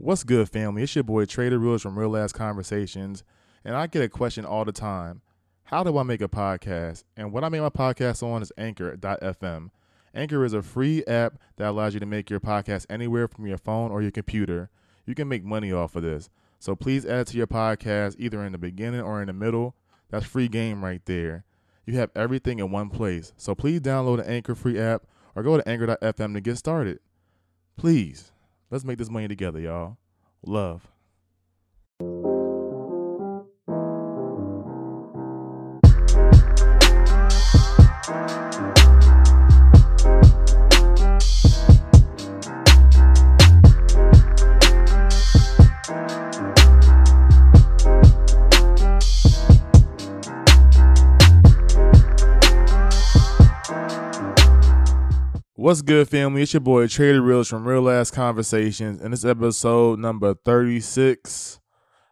What's good, family? It's your boy Trader Rules from Real Ass Conversations, and I get a question all the time. How do I make a podcast? And what I make my podcast on is Anchor.fm. Anchor is a free app that allows you to make your podcast anywhere from your phone or your computer. You can make money off of this. So please add to your podcast either in the beginning or in the middle. That's free game right there. You have everything in one place. So please download the Anchor free app or go to Anchor.fm to get started. Please, let's make this money together, y'all. Love. What's good, family? It's your boy Trader Reels from Real Ass Conversations, and this episode number 36.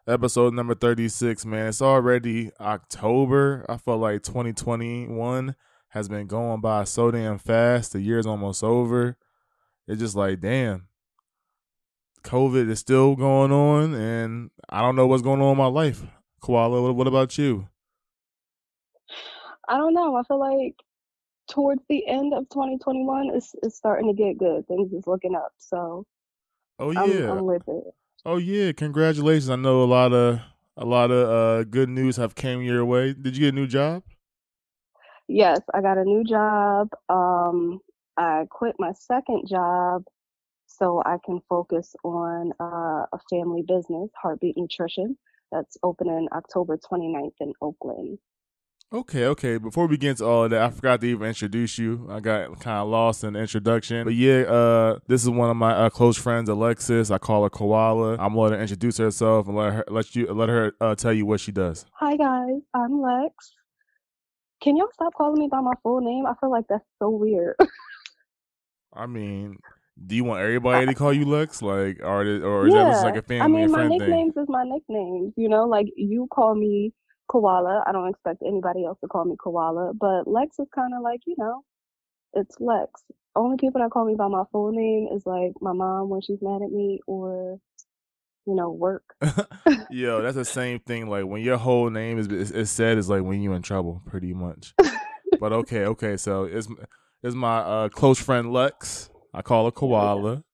Episode number 36, man. It's already October. I feel like 2021 has been going by so damn fast. The year's almost over. It's just like, damn. COVID is still going on, and I don't know what's going on in my life. Koala, what about you? I don't know. I feel like towards the end of 2021 it's, it's starting to get good things is looking up so Oh I'm, yeah. I'm with it Oh yeah, congratulations. I know a lot of a lot of uh good news have came your way. Did you get a new job? yes i got a new job um i quit my second job so i can focus on uh, a family business heartbeat nutrition that's opening october 29th in oakland Okay, okay. Before we get into all of that, I forgot to even introduce you. I got kind of lost in the introduction. But yeah, uh, this is one of my uh, close friends, Alexis. I call her Koala. I'm gonna her introduce herself and let her let you let her uh, tell you what she does. hi guys i'm lex can y'all stop calling me by my full name i feel like that's so weird I mean, do you want everybody to call you Lex, like, or or is that just like a family I mean, my friend thing? nicknames is my nicknames. You know, like you call me Koala. I don't expect anybody else to call me Koala, but Lex is kind of like, you know, it's Lex. Only people that call me by my full name is like my mom when she's mad at me, or you know, work. Yo, that's the same thing. Like when your whole name is is, is said, is like when you're in trouble, pretty much. but okay, okay. So it's it's my uh, close friend Lex. I call her Koala.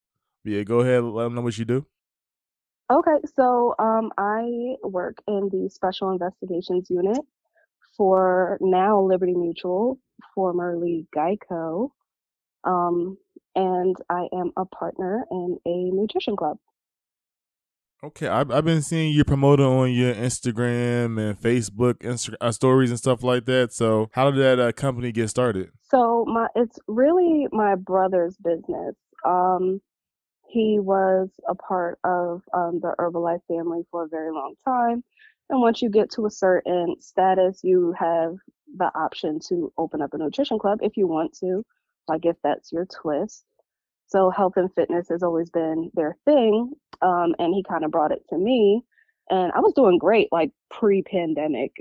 Yeah, go ahead. Let them know what you do. Okay, so um, I work in the Special Investigations Unit for now Liberty Mutual, formerly Geico, um, and I am a partner in a nutrition club. Okay, I've I've been seeing you promoting on your Instagram and Facebook Insta- uh, stories and stuff like that. So how did that uh, company get started? So my it's really my brother's business. Um, he was a part of um, the Herbalife family for a very long time, and once you get to a certain status, you have the option to open up a nutrition club if you want to, like if that's your twist. So health and fitness has always been their thing, um, and he kind of brought it to me, and I was doing great like pre-pandemic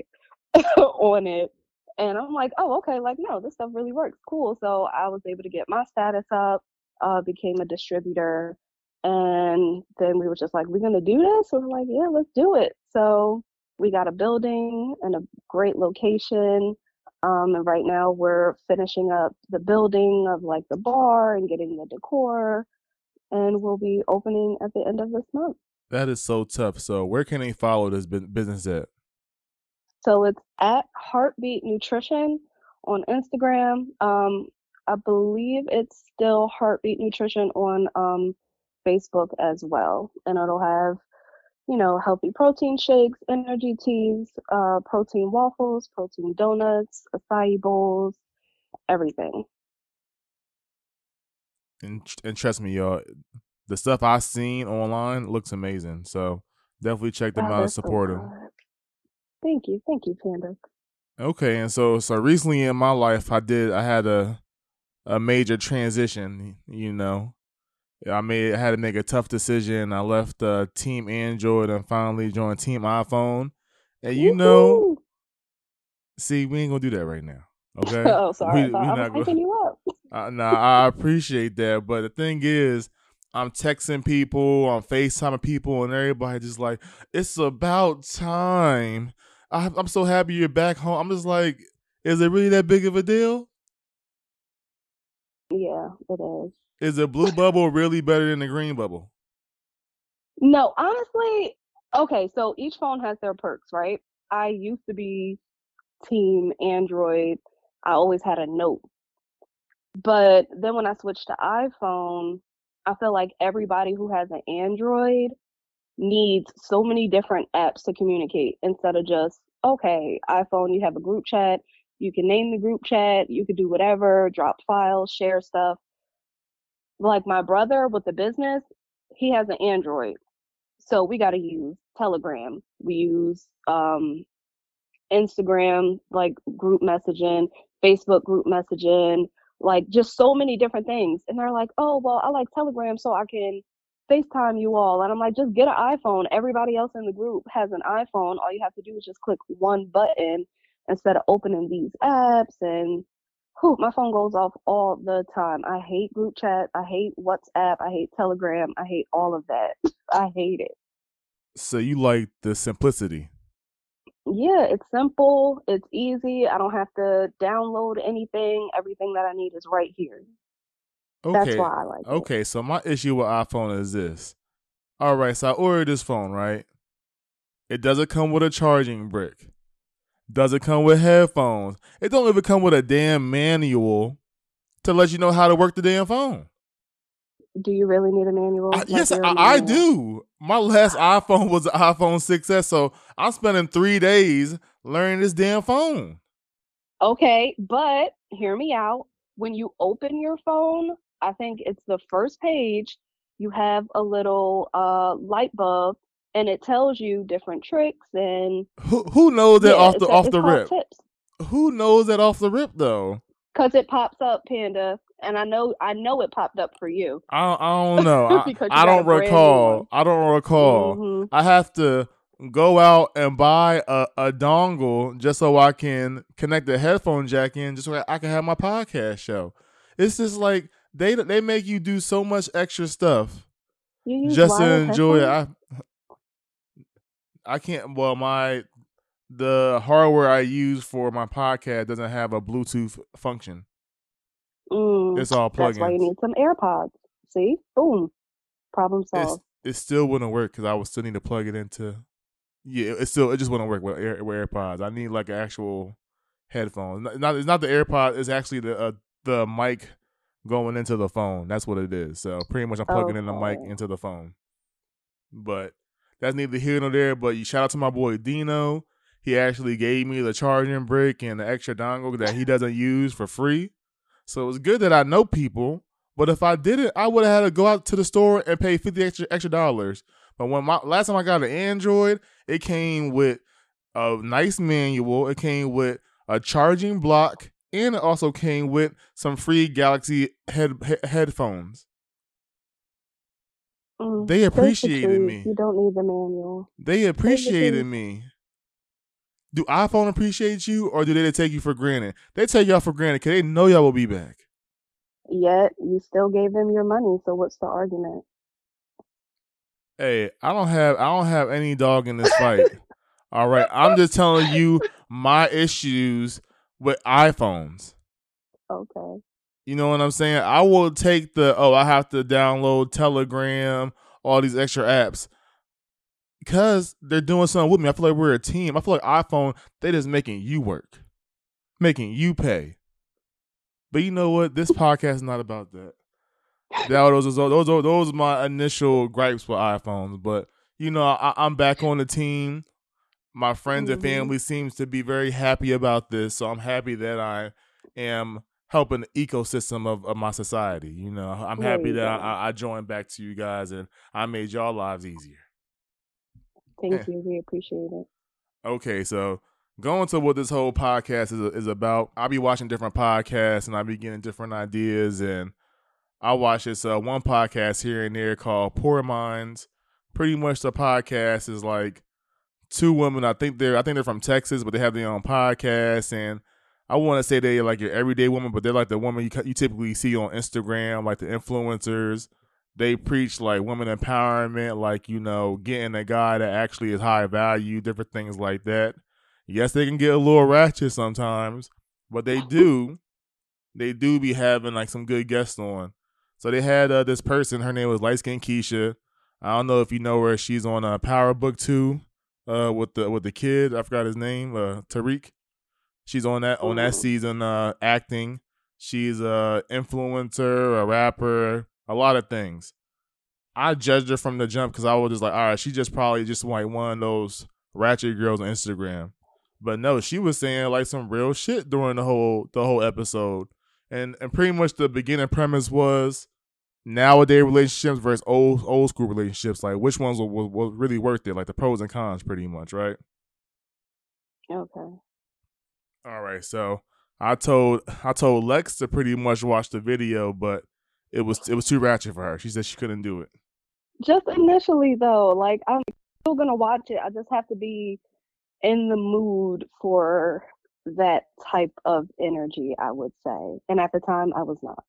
on it and I'm like, oh, okay, like no, this stuff really works, cool. So I was able to get my status up, uh, became a distributor, and then we were just like, we're gonna do this. And we're like, yeah, let's do it. So we got a building and a great location. Um, and right now we're finishing up the building of like the bar and getting the decor, and we'll be opening at the end of this month. That is so tough. So where can they follow this business at? So it's at Heartbeat Nutrition on Instagram. Um, I believe it's still Heartbeat Nutrition on um, Facebook as well. And it'll have, you know, healthy protein shakes, energy teas, uh, protein waffles, protein donuts, acai bowls, everything. And and trust me, y'all, the stuff I've seen online looks amazing. So definitely check them Wow, out and so support them. Thank you. Thank you, Panda. Okay, and so so recently in my life, I did I had a a major transition. You know, I made had to make a tough decision. I left uh, Team Android and finally joined Team iPhone. And you know, Woo-hoo! see, we ain't gonna do that right now. Okay. oh, sorry. We- I thought we I not go- you up. Uh, nah, I appreciate that, but the thing is, I'm texting people, I'm FaceTiming people, and everybody just like, it's about time. I, I'm so happy you're back home. I'm just like, is it really that big of a deal? Yeah, it is. Is the blue bubble really better than the green bubble? No, honestly, okay, so each phone has their perks, right? I used to be team Android. I always had a note. But then when I switched to iPhone, I feel like everybody who has an Android needs so many different apps to communicate instead of just, okay, iPhone, you have a group chat, you can name the group chat, you could do whatever, drop files, share stuff. Like my brother with the business, he has an Android. So we got to use Telegram. We use um, Instagram, like group messaging, Facebook group messaging, like just so many different things. And they're like, oh, well, I like Telegram so I can FaceTime you all. And I'm like, just get an iPhone. Everybody else in the group has an iPhone. All you have to do is just click one button instead of opening these apps and whew, my phone goes off all the time. I hate group chat. I hate WhatsApp. I hate Telegram. I hate all of that. I hate it. So you like the simplicity? Yeah, it's simple. It's easy. I don't have to download anything. Everything that I need is right here. Okay. That's why I like it. Okay, so my issue with iPhone is this. All right, so I ordered this phone, right? It doesn't come with a charging brick. Doesn't come with headphones. It don't even come with a damn manual to let you know how to work the damn phone. Do you really need a manual? I, Like, yes, I, I do. My last iPhone was an iPhone 6S, so I'm spending three days learning this damn phone. Okay, but hear me out. When you open your phone, I think it's the first page, you have a little uh light bulb and it tells you different tricks and Who who knows that yeah, off the off the rip? tips. Who knows that off the rip though? Cause it pops up, Panda, and I know I know it popped up for you. I don't, I don't know. I, I don't recall. I don't recall. I have to go out and buy a, a dongle just so I can connect the headphone jack in, just so I can have my podcast show. It's just like they they make you do so much extra stuff You just to enjoy it. I I can't. Well, my the hardware I use for my podcast doesn't have a Bluetooth function. Mm, It's all that's why you need some AirPods. See? Boom. Problem It's, solved. it still wouldn't work because I would still need to plug it into. Yeah, it still it just wouldn't work with, Air, with AirPods. I need like an actual headphones. Not, it's not the AirPod. It's actually the uh, the mic going into the phone. That's what it is. So pretty much I'm plugging in the mic into the phone. But that's neither here nor there. But you shout out to my boy Dino. He actually gave me the charging brick and the extra dongle that he doesn't use for free. So it's good that I know people. But if I didn't, I would have had to go out to the store and pay fifty extra extra dollars. But when my last time I got an Android, it came with a nice manual. It came with a charging block, and it also came with some free Galaxy head, he- headphones. Mm, They there's the appreciated me. You don't need the manual. They appreciated truth. me. Do iPhone appreciate you, or do they take you for granted? They take y'all for granted because they know y'all will be back. Yet you still gave them your money, so what's the argument? Hey, I don't have I don't have any dog in this fight. All right, I'm just telling you my issues with iPhones. Okay. You know what I'm saying? I will take the oh, I have to download Telegram, all these extra apps. Because they're doing something with me. I feel like we're a team. I feel like iPhone, they just making you work. Making you pay. But you know what? This podcast is not about that. That those those those are, those are my initial gripes with iPhones. But you know, I, I'm back on the team. My friends and Mhm. family seems to be very happy about this, so I'm happy that I am helping the ecosystem of, of my society. You know, I'm happy that. I, I joined back to you guys and I made y'all lives easier. Thank Yeah. you. We appreciate it. Okay, so going to what this whole podcast is is about, I'll be watching different podcasts and I'll be getting different ideas. And I watch this uh, one podcast here and there called Poor Minds. Pretty much the podcast is like two women. I think they're I think they're from Texas, but they have their own podcast. And I want to say they're like your everyday woman, but they're like the woman you you typically see on Instagram, like the influencers. they preach like women empowerment, like you know, getting a guy that actually is high value, different things like that. Yes, they can get a little ratchet sometimes, but they do, they do be having like some good guests on. So they had uh, this person. Her name was Light Skin Keisha. I don't know if you know her. She's on uh, Power Book Two, uh, with the with the kid. I forgot his name. Uh, Tariq. She's on that on that season, uh, acting. She's a influencer, a rapper, a lot of things. I judged her from the jump because I was just like, all right, she just probably just like one of those ratchet girls on Instagram. But no, she was saying like some real shit during the whole the whole episode. And and pretty much the beginning premise was nowadays relationships versus old old school relationships. Like which ones was, was really worth it? Like the pros and cons, pretty much, right? Okay. All right. So I told I told Lex to pretty much watch the video, but it was it was too ratchet for her. She said she couldn't do it. Just initially though, like I'm still gonna watch it. I just have to be in the mood for that type of energy, I would say. And at the time I was not.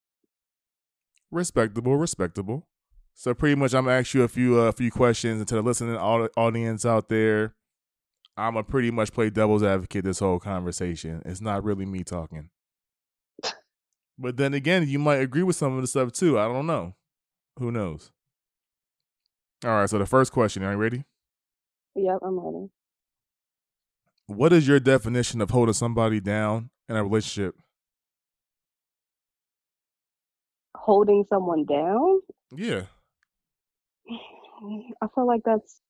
Respectable, respectable. So pretty much I'm gonna ask you a few a uh, few questions and to the listening audience out there. I'm a pretty much play devil's advocate this whole conversation. It's not really me talking. But then again, you might agree with some of the stuff too. I don't know. Who knows? All right, so the first question, are you ready? Yep, I'm ready. What is your definition of holding somebody down in a relationship? Holding someone down? Yeah. I feel like that's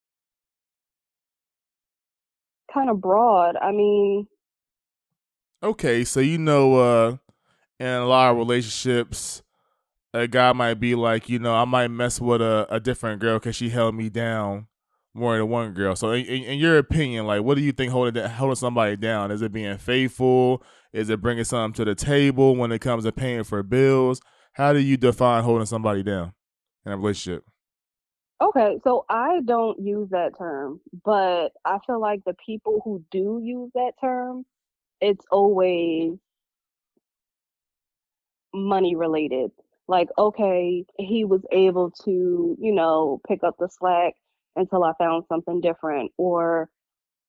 kind of broad. I mean, okay, so you know, uh, in a lot of relationships, a guy might be like, you know, I might mess with a, a different girl because she held me down more than one girl. So, in, in, your opinion, like, what do you think holding holding somebody down? Is it being faithful? Is it bringing something to the table when it comes to paying for bills? How do you define holding somebody down in a relationship? Okay, so I don't use that term, but I feel like the people who do use that term, it's always money related. Like, okay, he was able to, you know, pick up the slack until I found something different. Or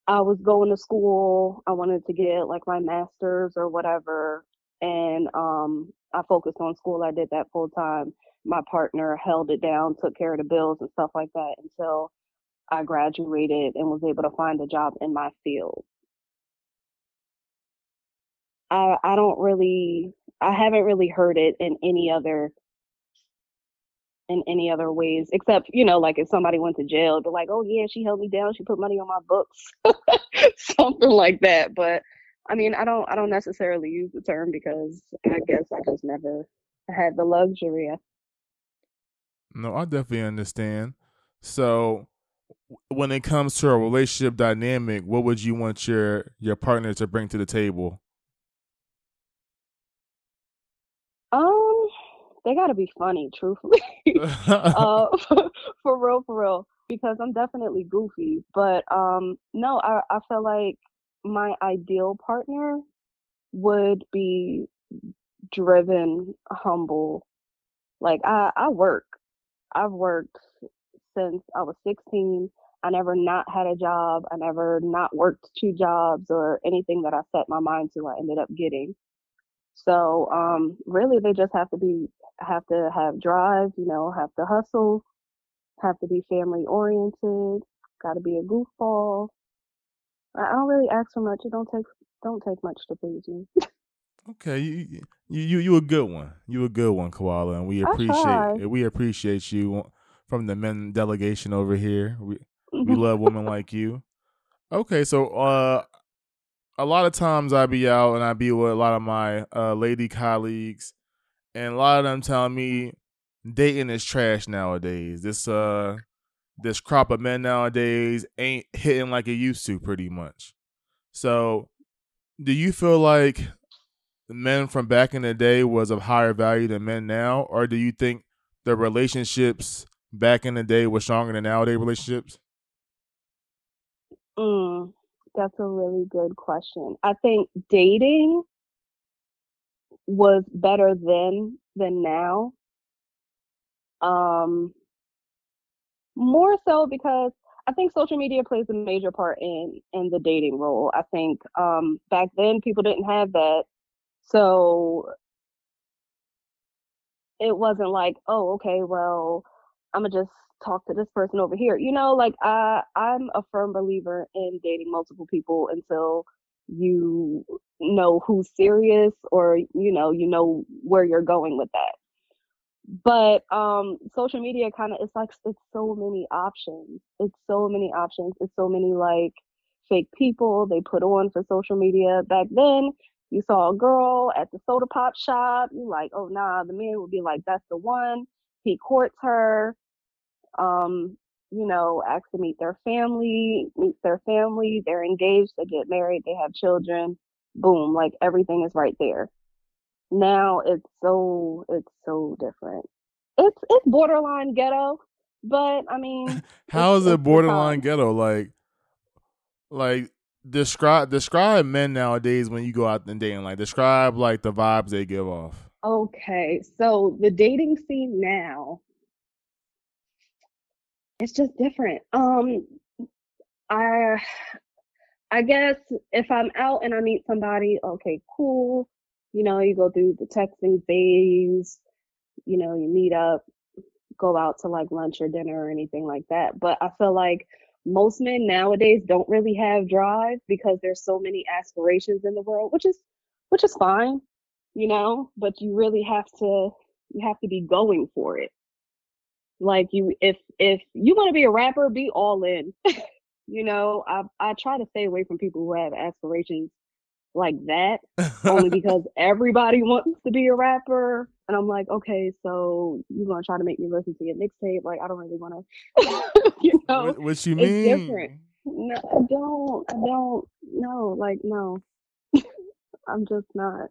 I was going to school, I wanted to get like my master's or whatever. And um, I focused on school. I did that full time. My partner held it down, took care of the bills and stuff like that until I graduated and was able to find a job in my field. I I don't really I haven't really heard it in any other in any other ways except you know like if somebody went to jail they're like oh yeah she held me down she put money on my books something like that but i mean i don't i don't necessarily use the term because i guess i just never had the luxury no i definitely understand so when it comes to a relationship dynamic what would you want your your partner to bring to the table Um, they gotta be funny, truthfully. uh, for, for real, for real. Because I'm definitely goofy. But um, no, I I feel like my ideal partner would be driven, humble. Like I I work. I've worked since I was 16. I never not had a job. I never not worked two jobs or anything that I set my mind to. I ended up getting. So um, really, they just have to be have to have drive, you know, have to hustle, have to be family oriented, got to be a goofball. I don't really ask for much. It don't take don't take much to please me. okay, you you you a good one. You a good one, Koala, and we appreciate we appreciate you from the men delegation over here. We we love women like you. Okay, so uh a lot of times I be out and I be with a lot of my uh, lady colleagues, and a lot of them tell me dating is trash nowadays. This uh this crop of men nowadays ain't hitting like it used to, pretty much. So, do you feel like men from back in the day was of higher value than men now, or do you think the relationships back in the day were stronger than nowadays relationships? Mm, that's a really good question. I think dating was better then than now. Um, more so because I think social media plays a major part in in the dating role. I think um, back then people didn't have that, so it wasn't like, oh, okay, well, I'm gonna just talk to this person over here. You know, like I I'm a firm believer in dating multiple people until you know who's serious or you know you know where you're going with that. But um social media kind of it's like it's so many options. It's so many options. It's so many like fake people they put on for social media. Back then you saw a girl at the soda pop shop you like oh nah the man would be like that's the one he courts her um you know asks to meet their family meets their family they're engaged they get married they have children boom like everything is right there now it's so it's so different. It's it's borderline ghetto, but I mean, how is it borderline ghetto? Like, like describe describe men nowadays when you go out and dating. Like, describe like the vibes they give off. Okay, so the dating scene now, it's just different. Um, I I guess if I'm out and I meet somebody, okay, cool you know, you go through the texting phase, you know, you meet up, go out to like lunch or dinner or anything like that. But I feel like most men nowadays don't really have drive because there's so many aspirations in the world, which is which is fine, you know, but you really have to you have to be going for it. Like you if if you want to be a rapper, be all in. you know, I I try to stay away from people who have aspirations like that only because everybody wants to be a rapper and i'm like okay so you're gonna try to make me listen to your mixtape like i don't really want to you know what, what you mean it's different no i don't i don't no like no i'm just not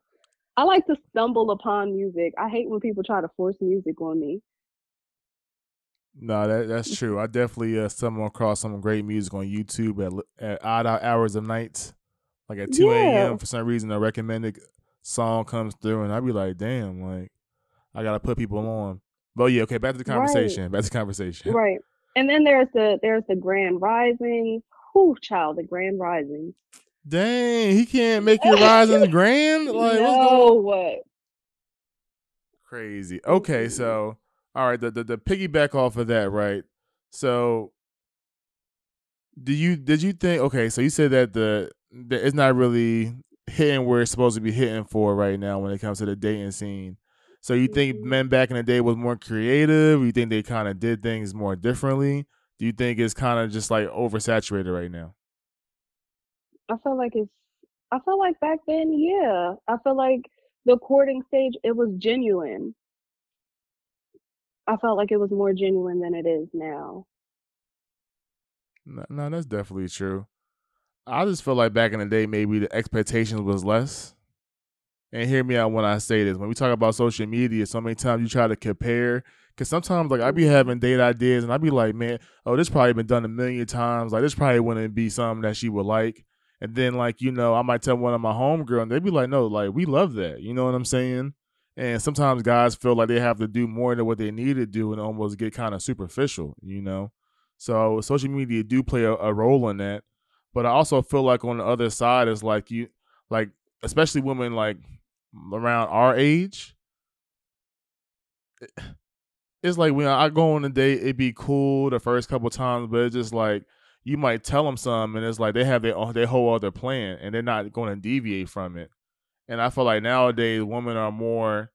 i like to stumble upon music i hate when people try to force music on me no, that that's true. I definitely uh, stumble across some great music on YouTube at, at odd hours of night like at two a.m. Yeah. for some reason, a recommended song comes through, and I'd be like, "Damn!" Like I gotta put people on. But yeah, okay. Back to the conversation. Right. Back to the conversation. Right. And then there's the there's the Grand Rising. Who child? The Grand Rising. Dang, he can't make your rising grand. Like no, what? Crazy. Okay, so all right, the, the the piggyback off of that, right? So, do you did you think? Okay, so you said that the it's not really hitting where it's supposed to be hitting for right now when it comes to the dating scene. So you think men back in the day was more creative? You think they kind of did things more differently? Do you think it's kind of just like oversaturated right now? I feel like it's. I feel like back then, yeah. I feel like the courting stage it was genuine. I felt like it was more genuine than it is now. No, no that's definitely true. I just feel like back in the day, maybe the expectations was less. And hear me out when I say this. When we talk about social media, so many times you try to compare. Cause sometimes like I be mm-hmm. having date ideas and I be like, man, oh, this probably been done a million times. Like this probably wouldn't be something that she would like. And then like, you know, I might tell one of my homegirl and they'd be like, no, like we love that. You know what I'm saying? And sometimes guys feel like they have to do more than what they need to do and almost get kind of superficial, you know? So social media do play a, a role in that. But I also feel like on the other side is like you like especially women like around our age. It's like when I go on a date, it'd be cool the first couple times, but it's just like you might tell them something, and it's like they have their their whole other plan, and they're not going to deviate from it. And I feel like nowadays women are more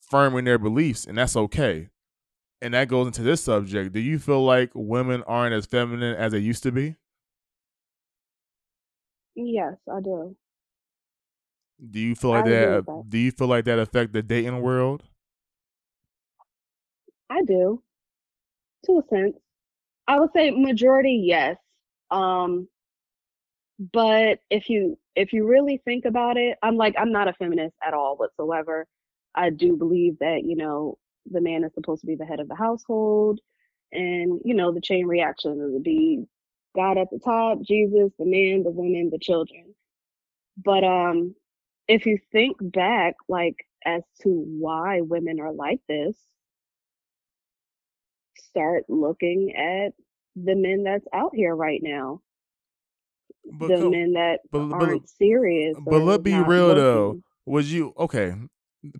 firm in their beliefs, and that's okay. And that goes into this subject. Do you feel like women aren't as feminine as they used to be? Yes, I do. Do you feel like that, that? Do you feel like that affect the dating world? I do, to a sense. I would say majority, yes. Um, but if you if you really think about it, I'm like I'm not a feminist at all whatsoever. I do believe that you know the man is supposed to be the head of the household, and you know the chain reaction of the God at the top, Jesus, the man, the woman, the children. But um if you think back like as to why women are like this, start looking at the men that's out here right now. But the co- men that but- but- aren't serious. But let's be real though. looking. Would you okay?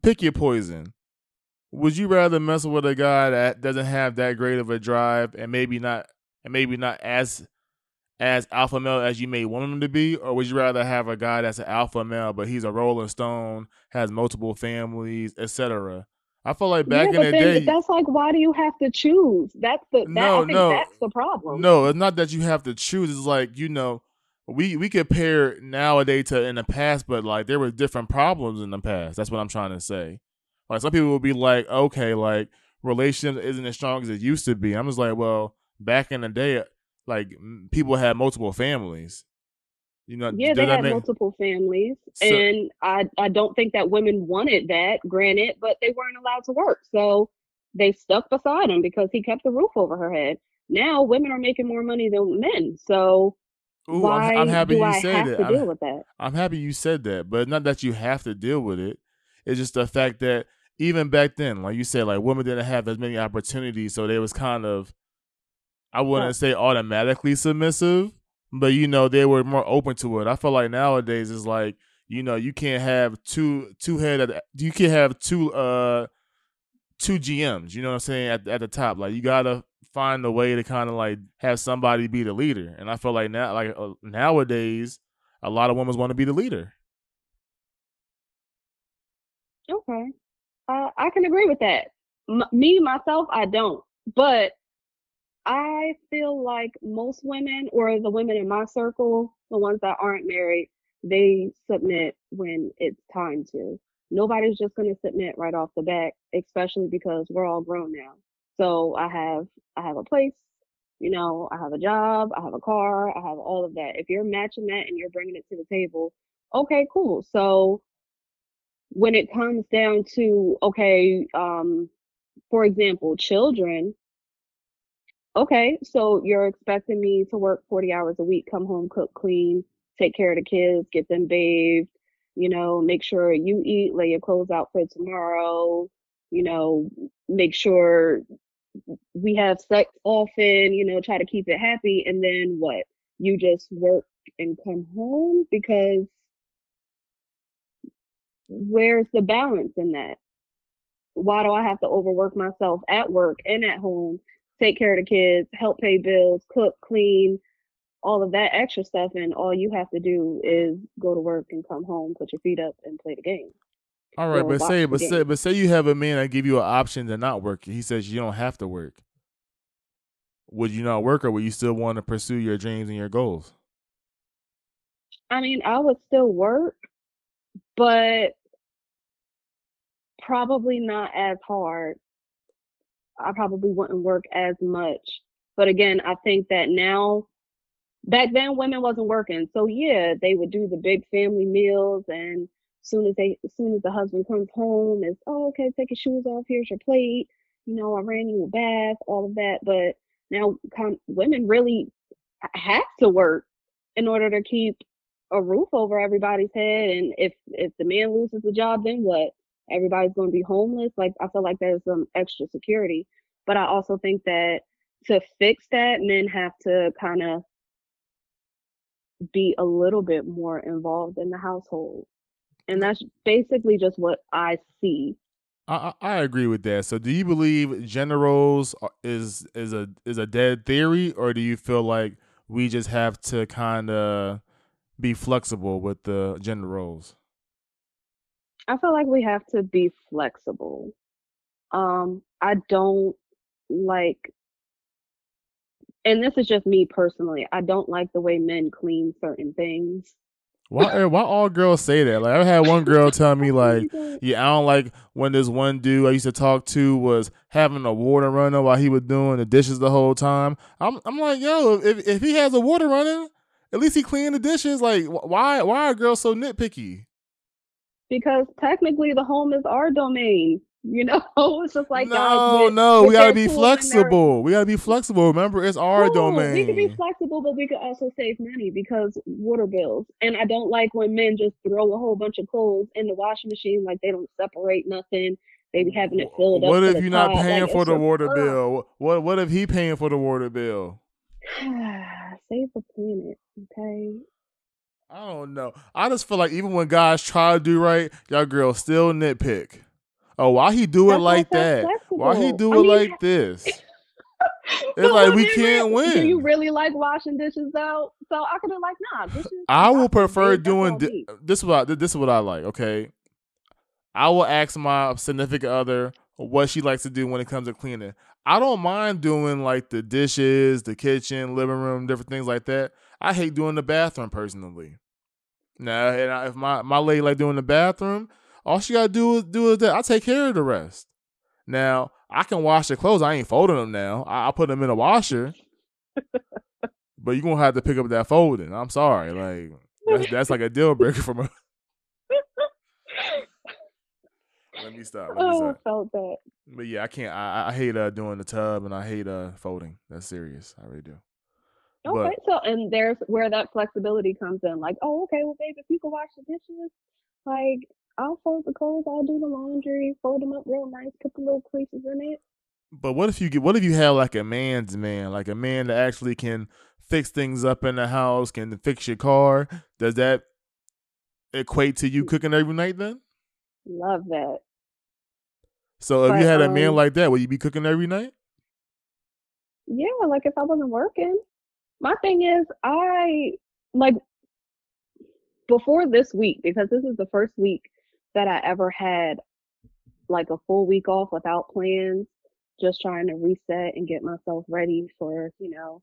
Pick your poison. Would you rather mess with a guy that doesn't have that great of a drive and maybe not and maybe not as as alpha male as you may want him to be, or would you rather have a guy that's an alpha male but he's a Rolling Stone, has multiple families, etc. I feel like back yeah, in the day, that's like, why do you have to choose? That's the that, No, I think no. that's the problem. No, it's not that you have to choose. It's like you know, we we compare nowadays to in the past, but like there were different problems in the past. That's what I'm trying to say. Like some people will be like, okay, like relationship isn't as strong as it used to be. I'm just like, well, back in the day, like people had multiple families. You know, Yeah, they had make- multiple families, So- and I I don't think that women wanted that. Granted, but they weren't allowed to work, so they stuck beside him because he kept the roof over her head. Now women are making more money than men, so Ooh, why I'm, I'm happy do you I said have that. to I'm- deal with that? I'm happy you said that, but not that you have to deal with it. It's just the fact that even back then, like you said, like women didn't have as many opportunities, so they was kind of, I wouldn't Yeah. say automatically submissive, but you know they were more open to it. I feel like nowadays it's like you know you can't have two two head at you can't have two uh two GMs. You know what I'm saying at at the top. Like you gotta find a way to kind of like have somebody be the leader, and I feel like now like uh, nowadays a lot of women want to be the leader. Okay, uh, I can agree with that. M- me myself, I don't, but I feel like most women, or the women in my circle, the ones that aren't married, they submit when it's time to. Nobody's just going to submit right off the bat, especially because we're all grown now. So I have I have a place, you know, I have a job, I have a car, I have all of that. If you're matching that and you're bringing it to the table, okay, cool. So when it comes down to okay, um, for example, children, okay, so you're expecting me to work 40 hours a week, come home, cook, clean, take care of the kids, get them bathed, you know, make sure you eat, lay your clothes out for tomorrow, you know, make sure we have sex often, you know, try to keep it happy. And then what? You just work and come home because where's the balance in that? Why do I have to overwork myself at work and at home, take care of the kids, help pay bills, cook, clean, all of that extra stuff, and all you have to do is go to work and come home, put your feet up, and play the game. All right, but say, but say, but say you have a man that give you an option to not work. He says you don't have to work. Would you not work, or would you still want to pursue your dreams and your goals? I mean, I would still work, but probably not as hard. I probably wouldn't work as much. But again, I think that now, back then, women wasn't working. So yeah, they would do the big family meals, and soon as they, as soon as the husband comes home, is oh okay, take your shoes off. Here's your plate. You know, I ran you a bath, all of that. But now, women really have to work in order to keep a roof over everybody's head. And if if the man loses the job, then what? Everybody's going to be homeless. Like I feel like there's some extra security, but I also think that to fix that, men have to kind of be a little bit more involved in the household, and that's basically just what I see. I, I agree with that. So, do you believe gender roles is is a is a dead theory, or do you feel like we just have to kind of be flexible with the gender roles? I feel like we have to be flexible. Um, I don't like, and this is just me personally, I don't like the way men clean certain things. Why eh, why all girls say that? Like I had one girl tell me like, yeah, I don't like when this one dude I used to talk to was having a water runner while he was doing the dishes the whole time. I'm I'm like, yo, if if he has a water runner, at least he clean the dishes. Like, why why are girls so nitpicky? Because technically the home is our domain. You know, it's just like no, with- no, with we gotta be tools and their- flexible. We gotta be flexible. Remember, it's our domain. We can be flexible, but we could also save money because water bills. And I don't like when men just throw a whole bunch of clothes in the washing machine like they don't separate nothing. They be having it filled up. What if you're not paying like, for the water ugh. bill? What what if he paying for the water bill? Save the planet, okay? I don't know. I just feel like even when guys try to do right, y'all girls still nitpick. Oh, why he do it That's like it's that? Why he do I it mean, like this? but like we can't win. Do you really like washing dishes though? So I could have like, nah, dishes. I will prefer doing me. this. Is what I, this is what I like. Okay, I will ask my significant other what she likes to do when it comes to cleaning. I don't mind doing like the dishes, the kitchen, living room, different things like that. I hate doing the bathroom personally. Now, and I, if my my lady like doing the bathroom, all she gotta do is do is that. I take care of the rest. Now I can wash the clothes. I ain't folding them now. I, I put them in a washer. but you gonna have to pick up that folding. I'm sorry, like that's that's like a deal breaker for me. Let me stop. Let me Oh, stop. felt that. But yeah, I can't. I, I hate uh doing the tub and I hate uh folding. That's serious. I really do. Okay, so and there's where that flexibility comes in. Like, oh, okay, well, babe, if you can wash the dishes, like I'll fold the clothes, I'll do the laundry, fold them up real nice, put the little creases in it. But what if you get? What if you have like a man's man, like a man that actually can fix things up in the house, can fix your car? Does that equate to you cooking every night then? Love that. So if you had a man um, like that, would you be cooking every night? Yeah, like if I wasn't working. My thing is, I like before this week because this is the first week that I ever had like a full week off without plans, just trying to reset and get myself ready for, you know,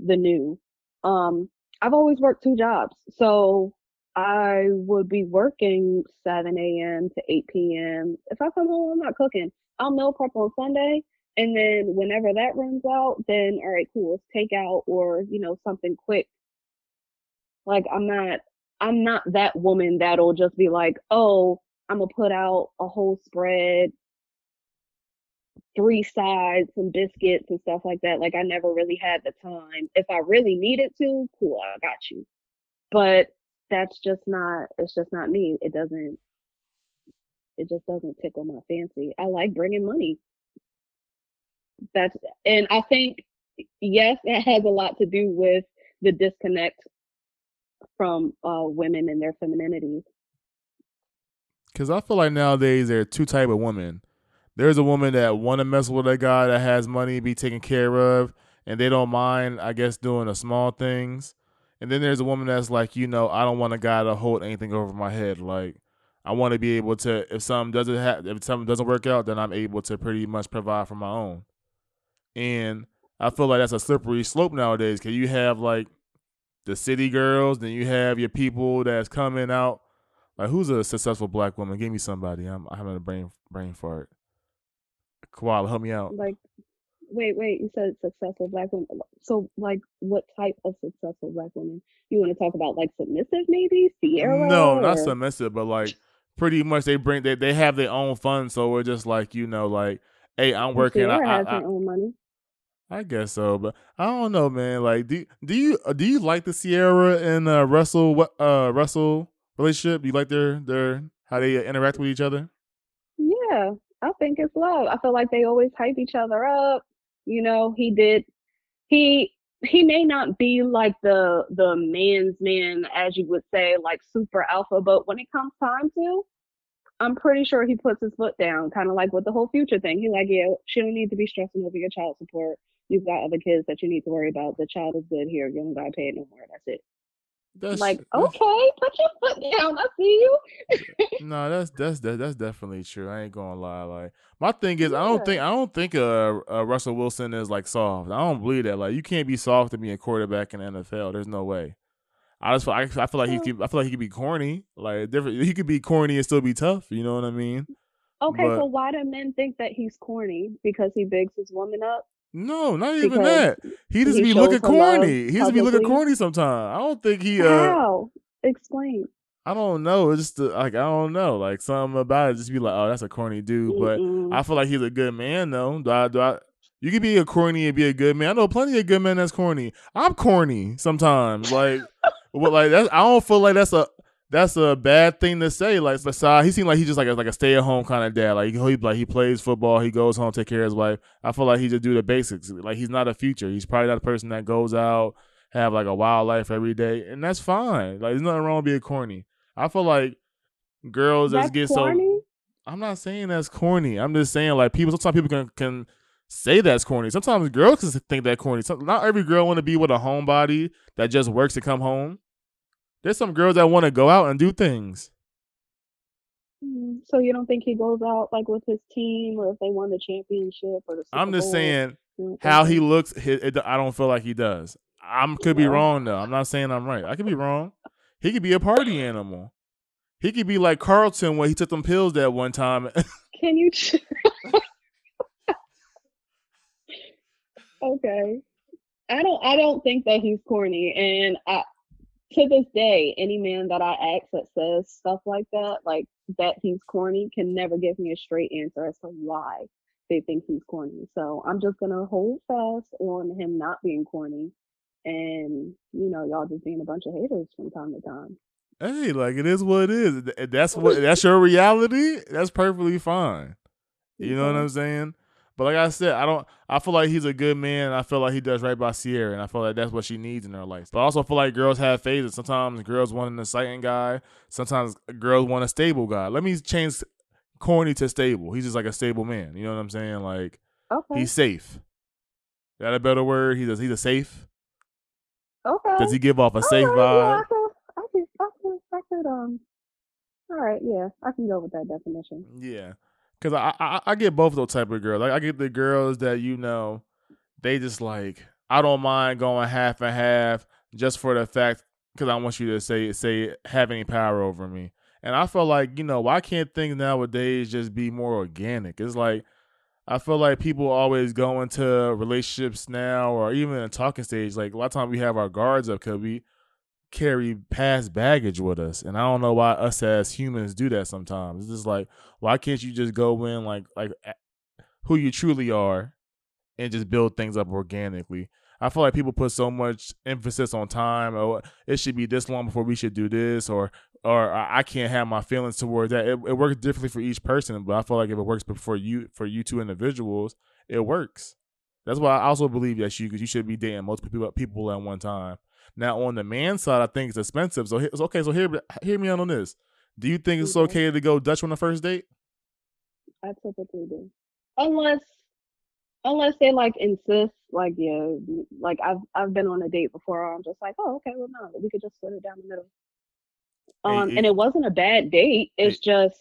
the new. Um, I've always worked two jobs. So I would be working 7 a.m. to 8 p.m. If I come home, I'm not cooking. I'll meal prep on Sunday. And then whenever that runs out, then all right, cool, it's takeout or, you know, something quick. Like I'm not I'm not that woman that'll just be like, oh, I'm gonna put out a whole spread, three sides, some biscuits and stuff like that. Like I never really had the time. If I really needed to, cool, I got you. But that's just not it's just not me. It doesn't it just doesn't tickle my fancy. I like bringing money. That's and I think yes, it has a lot to do with the disconnect from uh women and their femininity. Because I feel like nowadays there are two type of women. There's a woman that want to mess with a guy that has money, be taken care of, and they don't mind, I guess, doing the small things. And then there's a woman that's like, you know, I don't want a guy to hold anything over my head. Like, I want to be able to, if something doesn't have, if something doesn't work out, then I'm able to pretty much provide for my own. And I feel like that's a slippery slope nowadays. Cause you have like the city girls, then you have your people that's coming out. Like, who's a successful black woman? Give me somebody. I'm, I'm having a brain brain fart. Koala, help me out. Like wait, wait, you said successful black woman. So like what type of successful black woman? You want to talk about like submissive maybe? Ciara? No, not submissive, but like pretty much they bring they they have their own funds, so we're just like you know like, hey, I'm working. I, Ciara I, has I, her own money. I guess so, but I don't know, man. Like, do do you do you like the Ciara and uh, Russell uh Russell relationship? Do you like their their how they interact with each other? Yeah, I think it's love. I feel like they always hype each other up. You know, he did he he may not be like the the man's man as you would say, like super alpha, but when it comes time to, I'm pretty sure he puts his foot down, kind of like with the whole future thing. He like, yeah, she don't need to be stressing over your child support. You've got other kids that you need to worry about. The child is good here. You don't gotta pay it no more. That's it. That's like, okay, put your foot down. I see you. No, that's that's that, that's definitely true. I ain't gonna lie. Like my thing is, I don't think I don't think uh, uh Russell Wilson is like soft. I don't believe that. Like you can't be soft to be a quarterback in the NFL. There's no way. I just feel, I, I feel like he could I feel like he could be corny. Like different. He could be corny and still be tough. You know what I mean? Okay, But- so why do men think that he's corny? Because he bigs his woman up? No, not even that. He just be looking corny. He just be looking corny sometimes. I don't think he. uh How? Explain. I don't know. It's just uh, like I don't know. Like something about it. Just be like, oh, that's a corny dude. But Mm-mm. I feel like he's a good man though. Do I, do I, you can be a corny and be a good man. I know plenty of good men that's corny. I'm corny sometimes. Like, what like that's I don't feel like that's a that's a bad thing to say. Like besides, he seemed like he's just like a, like a stay at home kind of dad. Like he like he plays football, he goes home, take care of his wife. I feel like he just do the basics. Like he's not a future. He's probably not a person that goes out have like a wild life every day, and that's fine. Like there's nothing wrong with being corny. I feel like girls That's that get corny? so. I'm not saying that's corny. I'm just saying like people. Sometimes people can can say that's corny. Sometimes girls can think that corny. Some, not every girl want to be with a homebody that just works to come home. There's some girls that want to go out and do things. Mm, So you don't think he goes out like with his team, or if they won the championship, or the Super I'm just Bowl? saying don't how he looks. It, it, I don't feel like he does. I'm could be wrong though. I'm not saying I'm right. I could be wrong. He could be a party animal. He could be like Carlton when he took them pills that one time. Can you? ch- okay. I don't. I don't think that he's corny, and I, to this day, any man that I ask that says stuff like that, like that he's corny, can never give me a straight answer as to why they think he's corny. So I'm just gonna hold fast on him not being corny, and you know, y'all just being a bunch of haters from time to time. hey, like it is what it is. That's what that's your reality. That's perfectly fine. You know what I'm saying? But like I said, I don't. I feel like he's a good man. I feel like he does right by Ciara, and I feel like that's what she needs in her life. But I also feel like girls have phases. Sometimes girls want an exciting guy. Sometimes girls want a stable guy. Let me change corny to stable. He's just like a stable man. You know what I'm saying? Like Okay. he's safe. Is that a better word? He's a, he's a safe. okay. Does he give off a safe right, vibe? Yeah, I could, I could, I could, I could, um. All right, yeah, I can go with that definition. Yeah, because I, I I get both those type of girls. Like I get the girls that you know, they just like I don't mind going half and half just for the fact because I want you to say say have any power over me. And I feel like you know why can't things nowadays just be more organic? It's like I feel like people always go into relationships now or even in a talking stage. Like a lot of times we have our guards up because we carry past baggage with us, and I don't know why us as humans do that sometimes. It's just like why can't you just go in like like who you truly are and just build things up organically? I feel like people put so much emphasis on time, or it should be this long before we should do this, or or I can't have my feelings toward that. It, it works differently for each person, but I feel like if it works for you for you two individuals, it works. That's why I also believe that you you should be dating multiple people at one time. Now on the man side, I think it's expensive. So okay, so hear hear me out on this. Do you think it's Okay. okay to go Dutch on the first date? I typically do, unless, unless they like insist, like yeah, like I've I've been on a date before. I'm just like, oh, okay, well, no, we could just split it down the middle. Um, it- and it wasn't a bad date. It's just,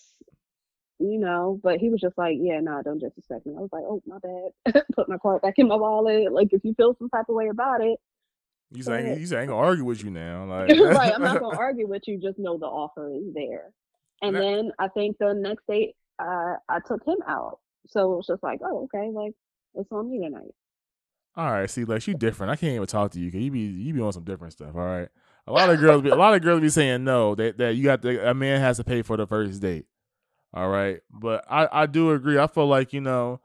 you know, but he was just like, yeah, nah, don't disrespect me. I was like, oh, my bad. Put my card back in my wallet. Like, if you feel some type of way about it, You say But- you say I ain't gonna argue with you now. Like right. I'm not gonna argue with you. Just know the offer is there. And That- then I think the next date, uh, I took him out. So it was just like, oh, okay, like it's on me tonight. All right, see, like you different. I can't even talk to you because you be you be on some different stuff. All right, a lot of girls, be, a lot of girls be saying no that that you got to a man has to pay for the first date. All right, but I I do agree. I feel like you know,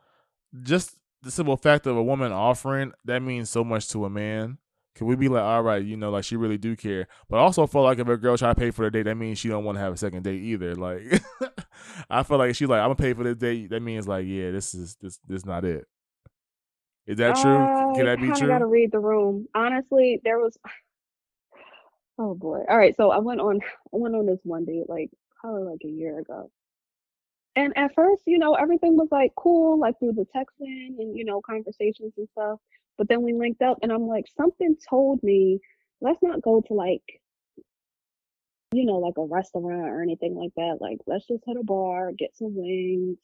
just the simple fact of a woman offering that means so much to a man. Can we be like, all right, you know, like she really do care, but I also feel like if a girl try to pay for the date, that means she don't want to have a second date either. Like, I feel like she's like, I'm gonna pay for this date. That means like, yeah, this is this this not it. Is that true? Can that be I true? gotta read the room. Honestly, there was. Oh boy. All right. So I went on. I went on this one date like probably like a year ago. And at first, you know, everything was like cool, like through the texting and you know conversations and stuff. But then we linked up, and I'm like, something told me let's not go to like, you know, like a restaurant or anything like that. Like, let's just hit a bar, get some wings,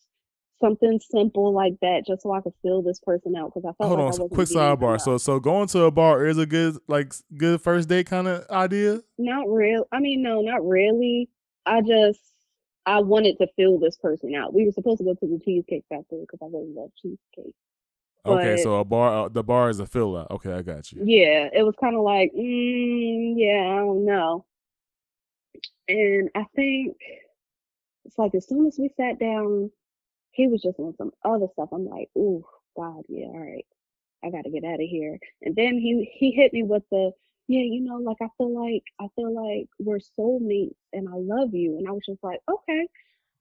something simple like that, just so I could fill this person out because I felt Hold like I on, wasn't quick sidebar. So, so going to a bar is a good, like, good first date kind of idea. Not real. I mean, no, not really. I just I wanted to fill this person out. We were supposed to go to the Cheesecake Factory because I really love cheesecake. Okay, so a bar, uh, the bar is a fill out. Okay, I got you. Yeah, it was kind of like, mm, yeah, I don't know. And I think it's like as soon as we sat down, he was just on some other stuff. I'm like, ooh, God, yeah, all right, I got to get out of here. And then he he hit me with the, yeah, you know, like I feel like I feel like we're soulmates and I love you. And I was just like, okay.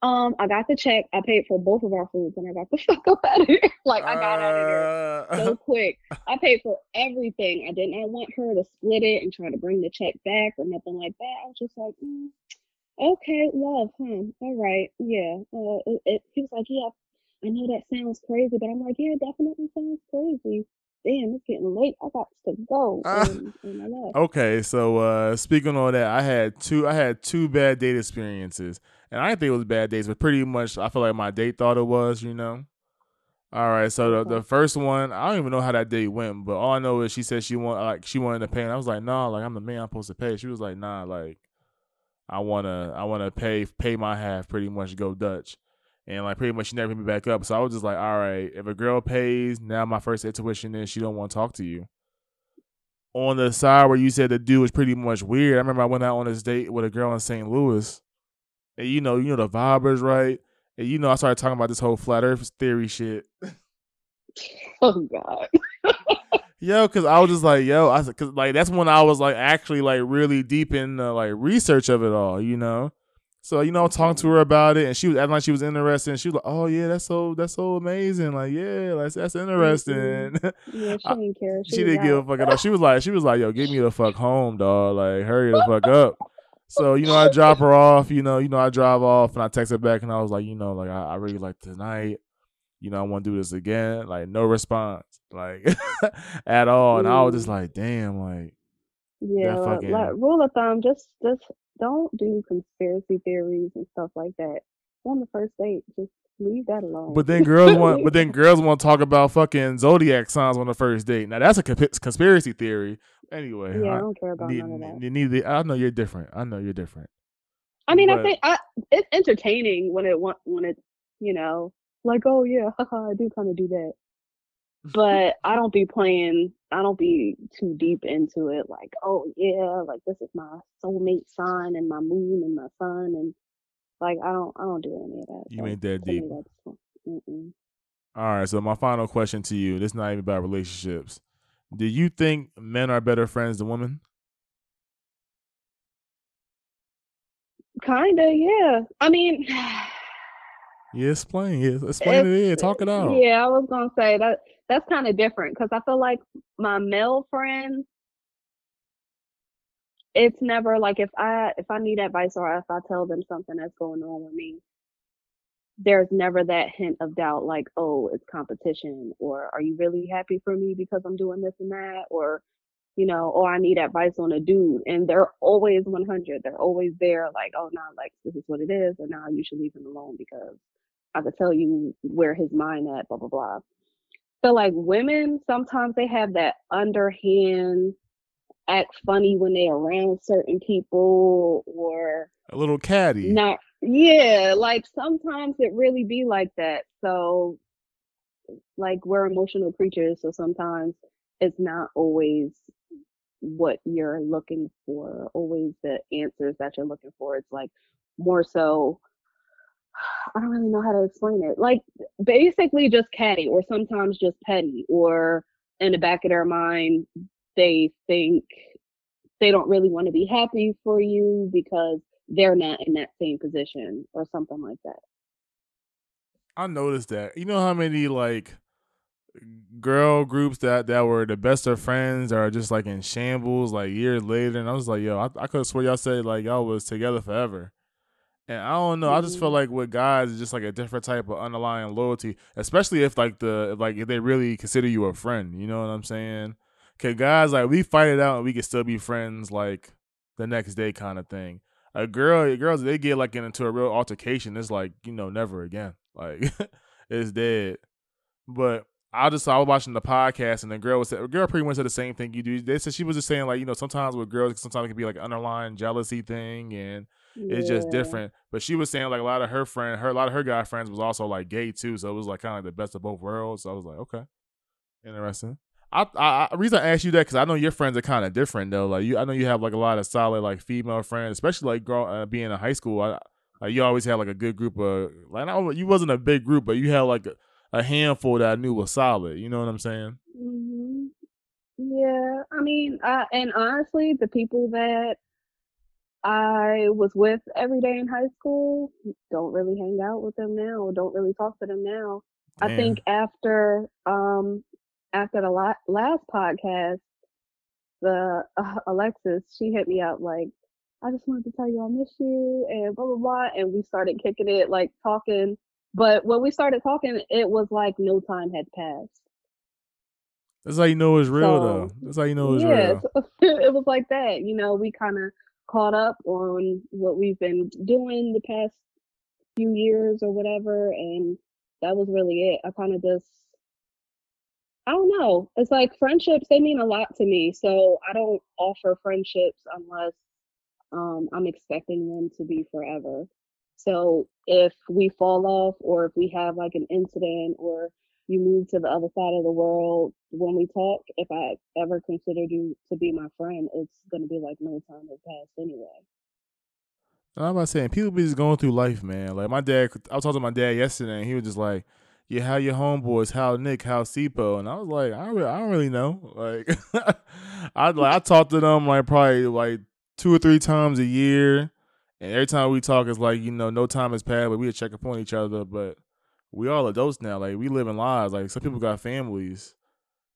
Um, I got the check. I paid for both of our foods and I got the fuck up out of here. like I got out of there so Uh, quick. I paid for everything. I did not want her to split it and try to bring the check back or nothing like that. I was just like, mm, okay, love, huh? All right, yeah. Uh, it, it, he was like, yeah, I know that sounds crazy, but I'm like, yeah, it definitely sounds crazy. Damn, it's getting late. I got to go. Ah. Okay, so uh speaking on that, I had two I had two bad date experiences. And I didn't think it was bad dates, but pretty much I feel like my date thought it was, you know. All right, so the, the first one, I don't even know how that date went, but all I know is she said she want like she wanted to pay, and I was like, nah, like I'm the man, I'm supposed to pay. She was like, nah, like I wanna I wanna pay pay my half, pretty much go Dutch, and like pretty much she never hit me back up. So I was just like, all right, if a girl pays, now my first intuition is she don't want to talk to you. On the side where you said the dude was pretty much weird, I remember I went out on this date with a girl in St. Louis, and you know, you know the vibe is right. And you know, I started talking about this whole flat Earth theory shit. Oh God. Yo, cause I was just like, yo, I cause like that's when I was like actually like really deep in the like research of it all, you know. So you know, I'm talking to her about it, and she was acting like she was interested. And she was like, "Oh yeah, that's so that's so amazing. Like yeah, that's that's interesting." Yeah, she didn't care. she was didn't give a fuck at all. She was like, she was like, yo, get me the fuck home, dog. Like, hurry the fuck up. So, you know, I drop her off, you know, you know, I drive off and I text her back and I was like, you know, like I, I really like tonight. You know, I want to do this again. Like, no response. Like at all. And I was just Mm. like, damn, like, Yeah, like, fucking- like rule of thumb, just just don't do conspiracy theories and stuff like that on the first date. Just leave that alone. but then girls want, but then girls want to talk about fucking zodiac signs on the first date. Now that's a conspiracy theory. Anyway, yeah, I I, don't care about ne- none of that. ne- neither, I know you're different. I know you're different. I mean, but- I think I, it's entertaining when it when it's you know like oh yeah, haha, I do kind of do that. But I don't be playing. I don't be too deep into it. Like oh yeah, like this is my soulmate sign and my moon and my sun and like I don't I don't do any of that. You So ain't that deep. All right, so my final question to you, this is not even about relationships. Do you think men are better friends than women? Kinda, yeah. I mean, Yeah, explain. Yeah, explain it. Yeah, talk it out. yeah, I was gonna say that that's kind of different because I feel like my male friends, it's never like if I if I need advice or if I tell them something that's going on with me, there's never that hint of doubt like, oh, it's competition, or are you really happy for me because I'm doing this and that, or you know, or I need advice on a dude, and they're always 100. They're always there, like, oh, no, like this is what it is, and now you should leave him alone because I could tell you where his mind at, blah blah blah. So like women, sometimes they have that underhand act funny when they around certain people or A little catty. not yeah, like sometimes it really be like that. So like we're emotional creatures, so sometimes it's not always what you're looking for, always the answers that you're looking for. It's like more so I don't really know how to explain it. Like basically just catty or sometimes just petty or in the back of their mind they think they don't really want to be happy for you because they're not in that same position or something like that. I noticed that. You know how many like girl groups that that were the best of friends are just like in shambles like years later, and I was like, yo, I, I could swear y'all said like y'all was together forever. And I don't know. I just feel like with guys, it's just like a different type of underlying loyalty, especially if like the like if they really consider you a friend. You know what I'm saying? Cause guys like we fight it out and we can still be friends like the next day kind of thing. A girl, girls they get like into a real altercation. It's like you know never again. Like it's dead. But I just I was watching the podcast and the girl was the girl pretty much said the same thing you do. They said she was just saying like you know sometimes with girls sometimes it can be like underlying jealousy thing and it's just different. But she was saying like a lot of her friend, her a lot of her guy friends was also like gay too, so it was like kind of like the best of both worlds. So I was like, okay, interesting. I, I, I reason I asked you that because I know your friends are kind of different though. Like you, I know you have like a lot of solid like female friends, especially like girl uh, being in high school. I, like you always had like a good group of like not, you wasn't a big group, but you had like a, a handful that I knew was solid. You know what I'm saying? hmm Yeah, I I mean, uh, and honestly, the people that I was with every day in high school don't really hang out with them now, don't really talk to them now. I think after um after the la- last podcast, the uh, Alexis she hit me up like, I just wanted to tell you I miss you and blah blah blah, and we started kicking it like talking. But when we started talking, it was like no time had passed. That's how you know it's real, so, though. That's how you know it's yeah, real. So it was like that. You know, we kind of caught up on what we've been doing the past few years or whatever, and that was really it. I kind of just, I don't know. It's like friendships, they mean a lot to me. So I don't offer friendships unless um, I'm expecting them to be forever. So if we fall off or if we have like an incident or you move to the other side of the world, when we talk, if I ever considered you to be my friend, it's gonna be like no time has passed anyway. I'm about saying people be just going through life, man. Like my dad, I was talking to my dad yesterday, and he was just like, "Yeah, how your homeboys? How Nick? How Sipo?" And I was like, "I don't, really, I don't really know." Like, I like I talk to them like probably like two or three times a year, and every time we talk, it's like you know, no time has passed, but we check up on each other. But we all adults now. Like we live in lives. Like some people got families.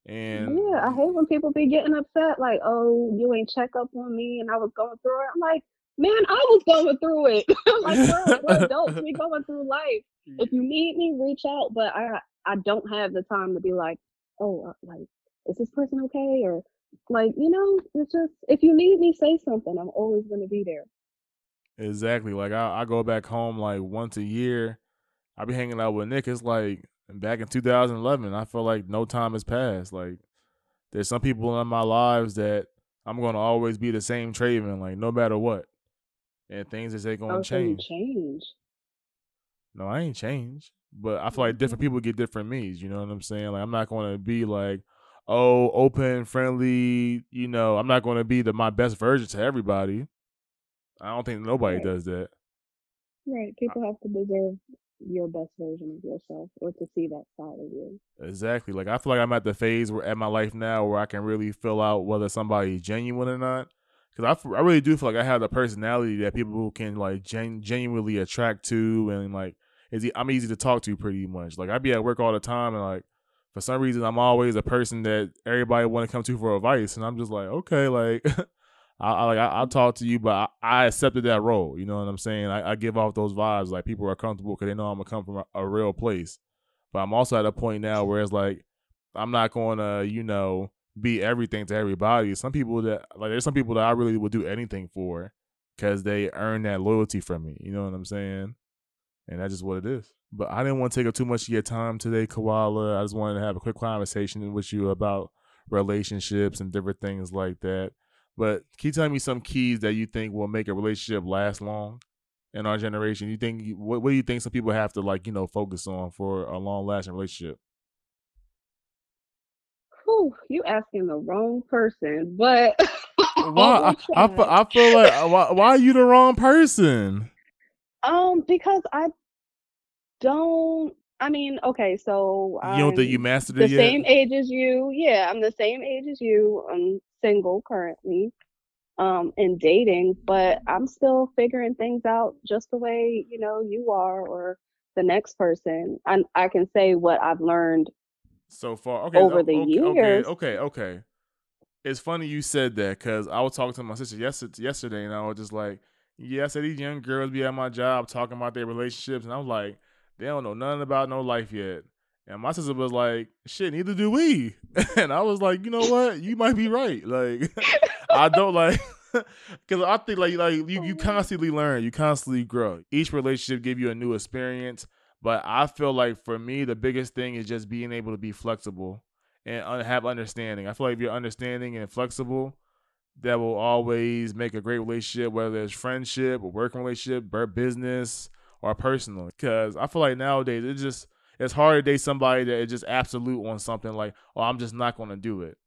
And yeah, I hate when people be getting upset, like, "Oh, you ain't check up on me," and I was going through it. I'm like, man, I was going through it. like we're, we're adults, we going through life. If you need me, reach out. But I I don't have the time to be like, oh, uh, like, is this person okay? Or like, you know, it's just if you need me, say something. I'm always gonna be there. Exactly. Like I, I go back home like once a year. I be hanging out with Nick. It's like back in 2011. I feel like no time has passed. Like there's some people in my lives that I'm gonna always be the same Traven, like no matter what and things is they gonna oh, change. Change. No, I ain't changed. But I feel like different mm-hmm. people get different needs. You know what I'm saying? Like I'm not gonna be like, oh, open, friendly. You know, I'm not gonna be the my best version to everybody. I don't think nobody right. does that. Right. People have to deserve your best version of yourself or to see that side of you. Exactly. Like I feel like I'm at the phase where at my life now where I can really fill out whether somebody's genuine or not because I, I really do feel like I have the personality that people can like gen- genuinely attract to and like is I'm easy to talk to pretty much. Like I be at work all the time and like for some reason I'm always a person that everybody want to come to for advice and I'm just like okay like I, like I, will talk to you but I, I, accepted that role. You know what I'm saying? I, I give off those vibes like people are comfortable because they know I'm gonna come from a, a real place. But I'm also at a point now where it's like I'm not going to you know be everything to everybody. Some people that like there's some people that I really would do anything for because they earn that loyalty from me. You know what I'm saying? And that's just what it is. But I didn't want to take up too much of your time today, Koala. I just wanted to have a quick conversation with you about relationships and different things like that. But can you tell me some keys that you think will make a relationship last long in our generation? You think what, what do you think some people have to like, you know, focus on for a long lasting relationship? Whew, you asking the wrong person, but why? I, I, I, feel like uh, why, why are you the wrong person? Um, because I don't. I mean, okay, so you don't think you mastered the it yet? same age as you. Yeah, I'm the same age as you. I'm single currently, um, and dating, but I'm still figuring things out just the way you know you are, or the next person. And I can say what I've learned so far. Okay, over the okay, years. Okay, okay, okay. It's funny you said that because I was talking to my sister yesterday, yesterday, and I was just like, "Yeah, I said these young girls be at my job talking about their relationships, and I'm like, they don't know nothing about no life yet." And my sister was like, "Shit, neither do we." and I was like, "You know what? You might be right. Like, I don't like." Because I think like like you, you constantly learn, you constantly grow. Each relationship give you a new experience. But I feel like for me, the biggest thing is just being able to be flexible and have understanding. I feel like if you're understanding and flexible, that will always make a great relationship, whether it's friendship or working relationship, or business or personal. Because I feel like nowadays it's just it's hard to date somebody that is just absolute on something like, oh, I'm just not going to do it.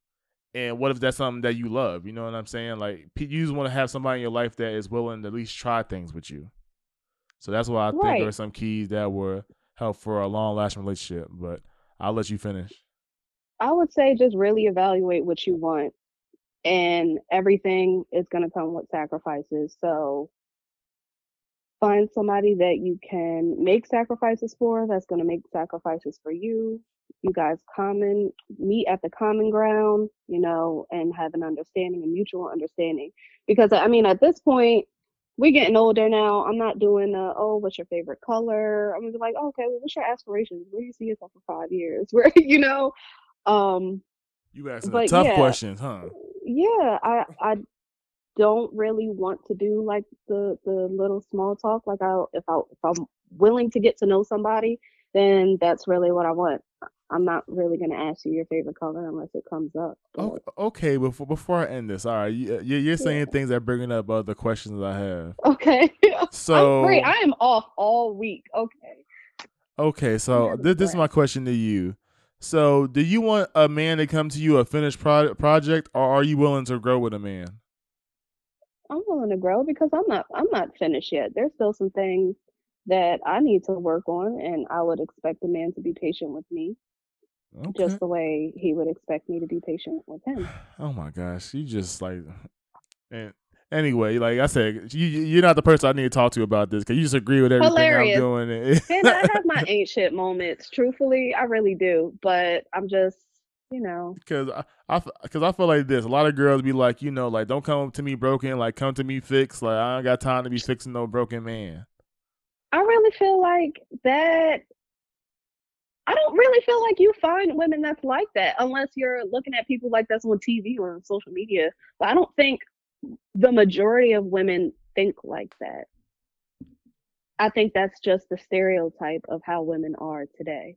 And what if that's something that you love? You know what I'm saying? Like you just want to have somebody in your life that is willing to at least try things with you. So that's why I right. think there are some keys that were help for a long lasting relationship. But I'll let you finish. I would say just really evaluate what you want. and everything is going to come with sacrifices. So find somebody that you can make sacrifices for that's going to make sacrifices for you. You guys common meet at the common ground you know and have an understanding a mutual understanding. Because i mean at this point we're getting older now. I'm not doing uh, oh what's your favorite color? I'm gonna be like oh, okay well, what's your aspirations? Where do you see yourself for five years? Where you know um you asking tough yeah, questions huh? Yeah i i don't really want to do like the the little small talk. Like I if I if I'm willing to get to know somebody, then that's really what I want. I'm not really gonna ask you your favorite color unless it comes up. Oh, okay, before before I end this, all right, you, uh, you're saying yeah. things that bringing up other questions I have. Okay, so I'm free. I am off all week. Okay. Okay, so this, this is my question to you. So, do you want a man to come to you a finished pro- project, or are you willing to grow with a man? I'm willing to grow because I'm not I'm not finished yet. There's still some things that I need to work on and I would expect a man to be patient with me. Okay. Just the way he would expect me to be patient with him. Oh my gosh, you just like and anyway, like I said, you you're not the person I need to talk to about this because you just agree with everything Hilarious. I'm doing. and I have my ain't shit moments. Truthfully, I really do. But I'm just you know. Because I, I, cause I feel like this. A lot of girls be like, you know, like, don't come to me broken. Like, come to me fixed. Like, I don't got time to be fixing no broken man. I really feel like that. I don't really feel like you find women that's like that unless you're looking at people like that's on TV or on social media. But I don't think the majority of women think like that. I think that's just the stereotype of how women are today.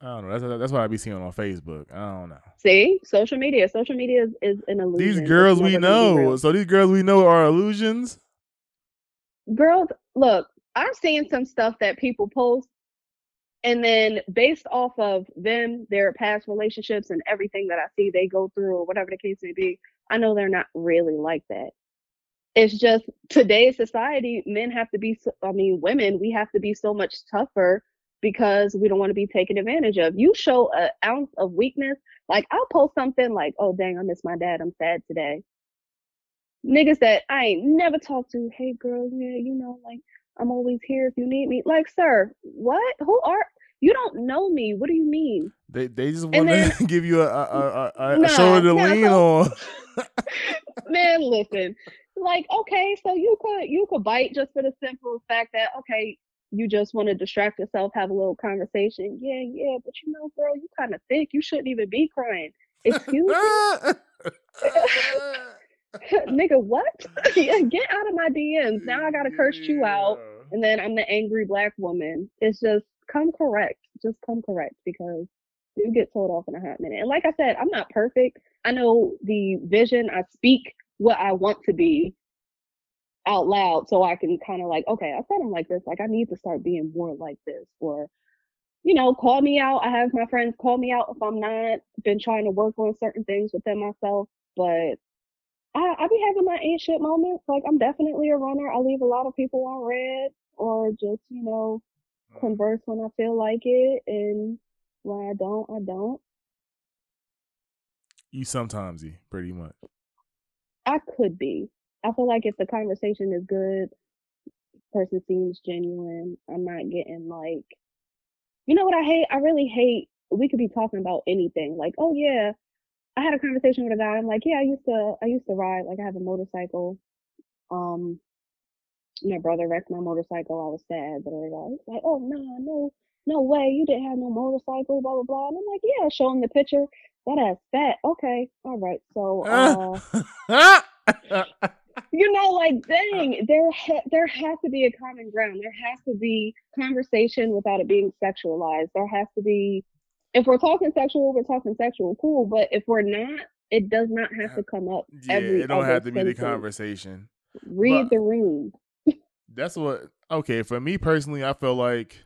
I don't know. That's that's what I be seeing on Facebook. I don't know. See, social media. Social media is, is an illusion. These girls we know. So these girls we know are illusions. Girls, look, I'm seeing some stuff that people post, and then based off of them, their past relationships, and everything that I see they go through, or whatever the case may be, I know they're not really like that. It's just today's society, men have to be. I mean, women, we have to be so much tougher because we don't want to be taken advantage of. You show an ounce of weakness, like I'll post something like, "Oh dang, I miss my dad. I'm sad today." Niggas that I ain't never talked to, hey girl, yeah, you know, like I'm always here if you need me. Like, sir, what? Who are you? Don't know me. What do you mean? They they just want to give you a a, a, a nah, shoulder to lean on. Man, listen. Like, okay, so you could you could bite just for the simple fact that okay, you just want to distract yourself, have a little conversation. Yeah, yeah, but you know, girl, you kind of thick. You shouldn't even be crying. Excuse me. Nigga, what? yeah, get out of my DMs. Now I gotta curse you out. And then I'm the angry black woman. It's just come correct. Just come correct because you get told off in a hot minute. And like I said, I'm not perfect. I know the vision. I speak what I want to be out loud so I can kind of like, okay, I said I'm like this. Like I need to start being more like this. Or, you know, call me out. I have my friends call me out if I'm not. Been trying to work on certain things within myself, but I, I be having my ain't shit moments. Like I'm definitely a runner. I leave a lot of people on red or just, you know, mm. converse when I feel like it and when I don't, I don't. You sometimes pretty much. I could be. I feel like if the conversation is good, person seems genuine. I'm not getting like, you know what I hate? I really hate. We could be talking about anything. Like, oh yeah, I had a conversation with a guy. I'm like, yeah, I used to, I used to ride. Like, I have a motorcycle. Um, my brother wrecked my motorcycle. I was sad, but I was like, oh no, nah, no, no way, you didn't have no motorcycle, blah blah blah. And I'm like, yeah, show him the picture. That ass fat. Okay, all right. So, uh, you know, like, dang, there ha- there has to be a common ground. There has to be conversation without it being sexualized. There has to be, if we're talking sexual, we're talking sexual, cool. But if we're not, it does not have to come up. Yeah, every it don't have to be the conversation. Read but the room. that's what. Okay, for me personally, I feel like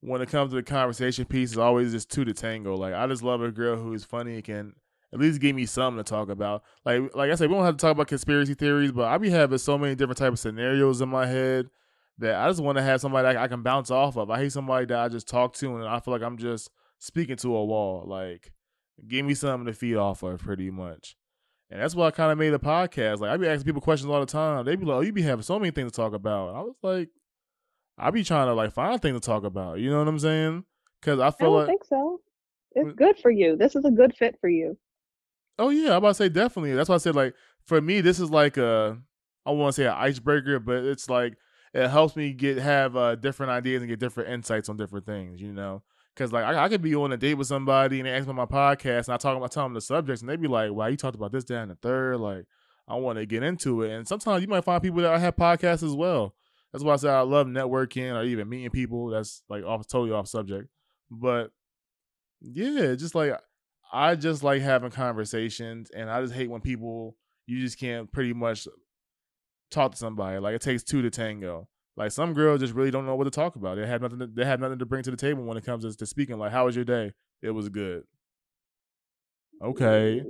when it comes to the conversation piece, it's always just two to tango. Like I just love a girl who's funny and can at least give me something to talk about. Like like I said, we don't have to talk about conspiracy theories, but I be having so many different type of scenarios in my head that I just want to have somebody I, I can bounce off of. I hate somebody that I just talk to and I feel like I'm just speaking to a wall. Like, give me something to feed off of, pretty much. And that's why I kind of made a podcast. Like I be asking people questions all the time. They be like, "Oh, you be having so many things to talk about." I was like, I be trying to like find things to talk about. You know what I'm saying? Because I feel like I don't like think so. It's good for you. This is a good fit for you. Oh yeah, I'm about to say definitely. That's why I said like for me, this is like a I want to say an icebreaker, but it's like it helps me get have uh, different ideas and get different insights on different things. You know, because like I, I, could be on a date with somebody and they ask me about my podcast and I talk about telling them the subjects and they'd be like, "Wow, you talked about this, and the third. Like I want to get into it. And sometimes you might find people that have podcasts as well. That's why I say I love networking or even meeting people. That's like off totally off subject, but yeah, just like I just like having conversations, and I just hate when people you just can't pretty much talk to somebody. Like it takes two to tango. Like some girls just really don't know what to talk about. They have nothing. To, they have nothing to bring to the table when it comes to, to speaking. Like, how was your day? It was good. Okay.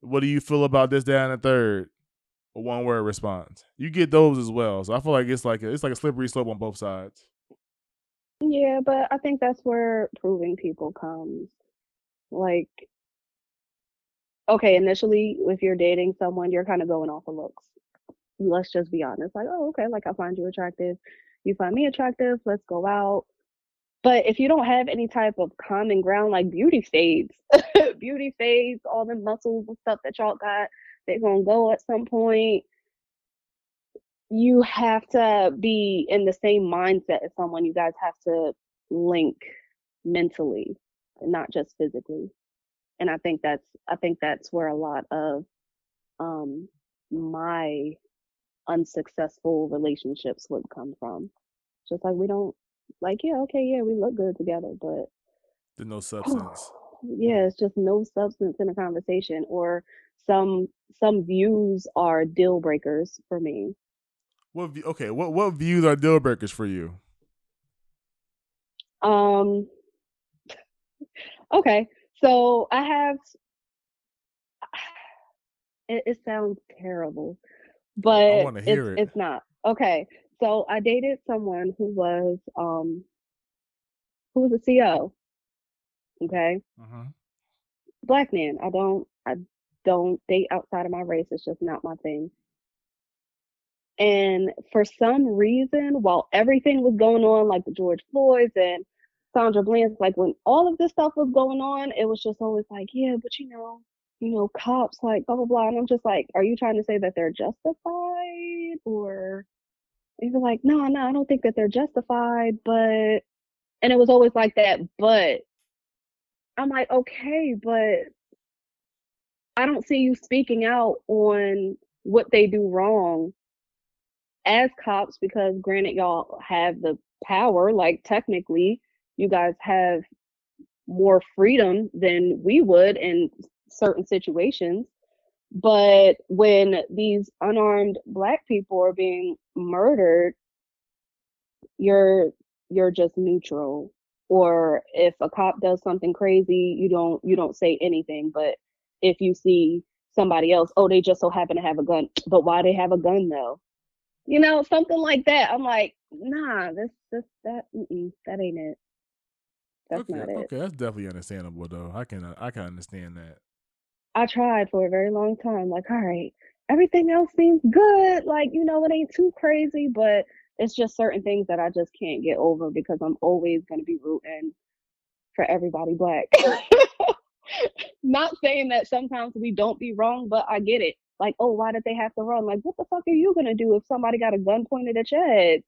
What do you feel about this, that, and the third? A one word response. You get those as well. So I feel like it's like a, it's like a slippery slope on both sides. Yeah, but I think that's where proving people comes. Like, okay, initially, if you're dating someone, you're kind of going off of looks. Let's just be honest. Like, oh, okay, like I find you attractive. You find me attractive. Let's go out. But if you don't have any type of common ground, like beauty fades, beauty fades, all the muscles and stuff that y'all got, they're gonna go at some point. You have to be in the same mindset as someone. You guys have to link mentally not just physically. And I think that's I think that's where a lot of um my unsuccessful relationships would come from. Just like we don't like, yeah, okay, yeah, we look good together, but there's no substance. yeah, it's just no substance in a conversation or some some views are deal breakers for me. What okay, what what views are deal breakers for you? Um Okay, so I have. It, it sounds terrible, but it's it. it's not. Okay, so I dated someone who was um who was a CO. Okay, uh-huh. black man. I don't I don't date outside of my race. It's just not my thing. And for some reason, while everything was going on, like the George Floyds and Sandra Bland's like when all of this stuff was going on, it was just always like, yeah, but you know, you know, cops like blah blah blah. And I'm just like, are you trying to say that they're justified? Or you're like, no, no, I don't think that they're justified, but and it was always like that, but I'm like, okay, but I don't see you speaking out on what they do wrong as cops because granted y'all have the power like technically you guys have more freedom than we would in certain situations. But when these unarmed black people are being murdered, you're you're just neutral. Or if a cop does something crazy, you don't you don't say anything. But if you see somebody else, oh, they just so happen to have a gun, but why they have a gun though? You know, something like that. I'm like, nah, this this that that ain't it. That's okay, not it. Okay, that's definitely understandable though. I can uh, I can understand that. I tried for a very long time. Like, all right, everything else seems good. Like, you know, it ain't too crazy, but it's just certain things that I just can't get over because I'm always gonna be rooting for everybody black. Not saying that sometimes we don't be wrong, but I get it. Like, oh, why did they have to run? Like, what the fuck are you gonna do if somebody got a gun pointed at your head?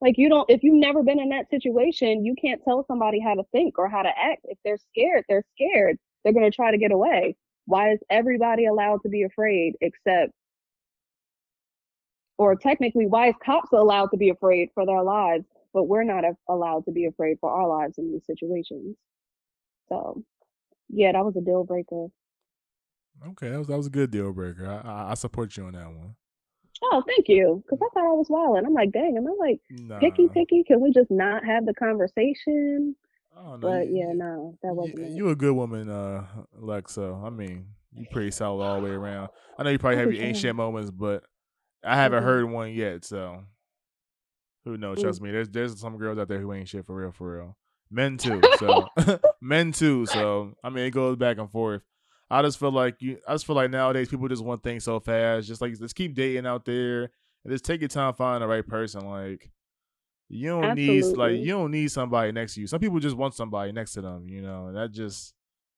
Like you don't if you've never been in that situation, you can't tell somebody how to think or how to act. If they're scared, they're scared. They're going to try to get away. Why is everybody allowed to be afraid except or technically why is cops allowed to be afraid for their lives, but we're not allowed to be afraid for our lives in these situations. So, yeah, that was a deal breaker. Okay, that was that was a good deal breaker. I, I, I support you on that one. Oh, thank you. Because I thought I was wild, and I'm like, dang, am I like nah. picky, picky? Can we just not have the conversation? Oh, but you, yeah, no, that wasn't. You, it. you a good woman, uh, Lexa. I mean, you pretty solid all the way around. I know you probably have your ancient moments, but I haven't mm-hmm. heard one yet. So who knows? Trust mm. me, there's there's some girls out there who ain't shit for real, for real. Men too. So men too. So I mean, it goes back and forth. I just feel like you. I just feel like nowadays people just want things so fast. Just like let's keep dating out there and just take your time finding the right person. Like you don't Absolutely. need like you don't need somebody next to you. Some people just want somebody next to them. You know, and that just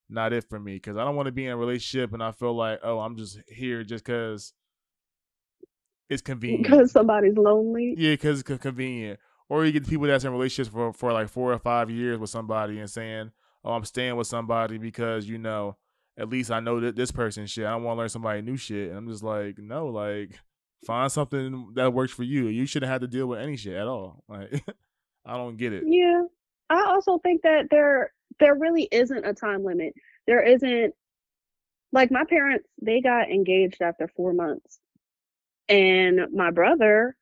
not it for me because I don't want to be in a relationship and I feel like oh I'm just here just because it's convenient because somebody's lonely. Yeah, because it's convenient. Or you get people that's in relationships for for like four or five years with somebody and saying oh I'm staying with somebody because you know at least I know that this person shit. I don't want to learn somebody new shit. And I'm just like no like find something that works for you. You shouldn't have to deal with any shit at all. Like I don't get it. Yeah. I also think that there there really isn't a time limit. There isn't like my parents, they got engaged after four months. And my brother,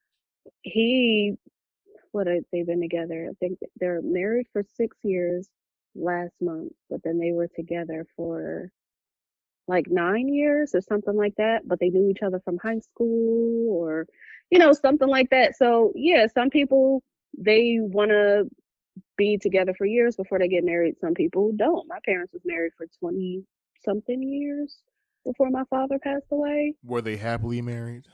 he what have they been together? I think they're married for six years last month, but then they were together for like nine years or something like that, but they knew each other from high school or, you know, something like that. So, yeah, some people, they want to be together for years before they get married. Some people don't. My parents was married for 20 something years before my father passed away. Were they happily married?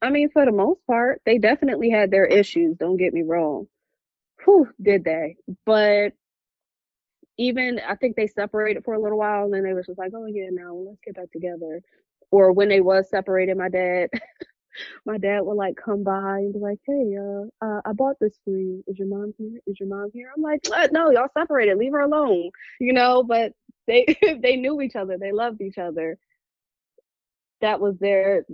I mean, for the most part, they definitely had their issues. Don't get me wrong. Whew, did they? But even I think they separated for a little while and then they was just like, oh yeah, now let's get back together. Or when they was separated, my dad, my dad would like come by and be like, hey, uh, uh, I bought this for you. Is your mom here? Is your mom here? I'm like, no, y'all separated. Leave her alone. You know, but they they knew each other. They loved each other. That was their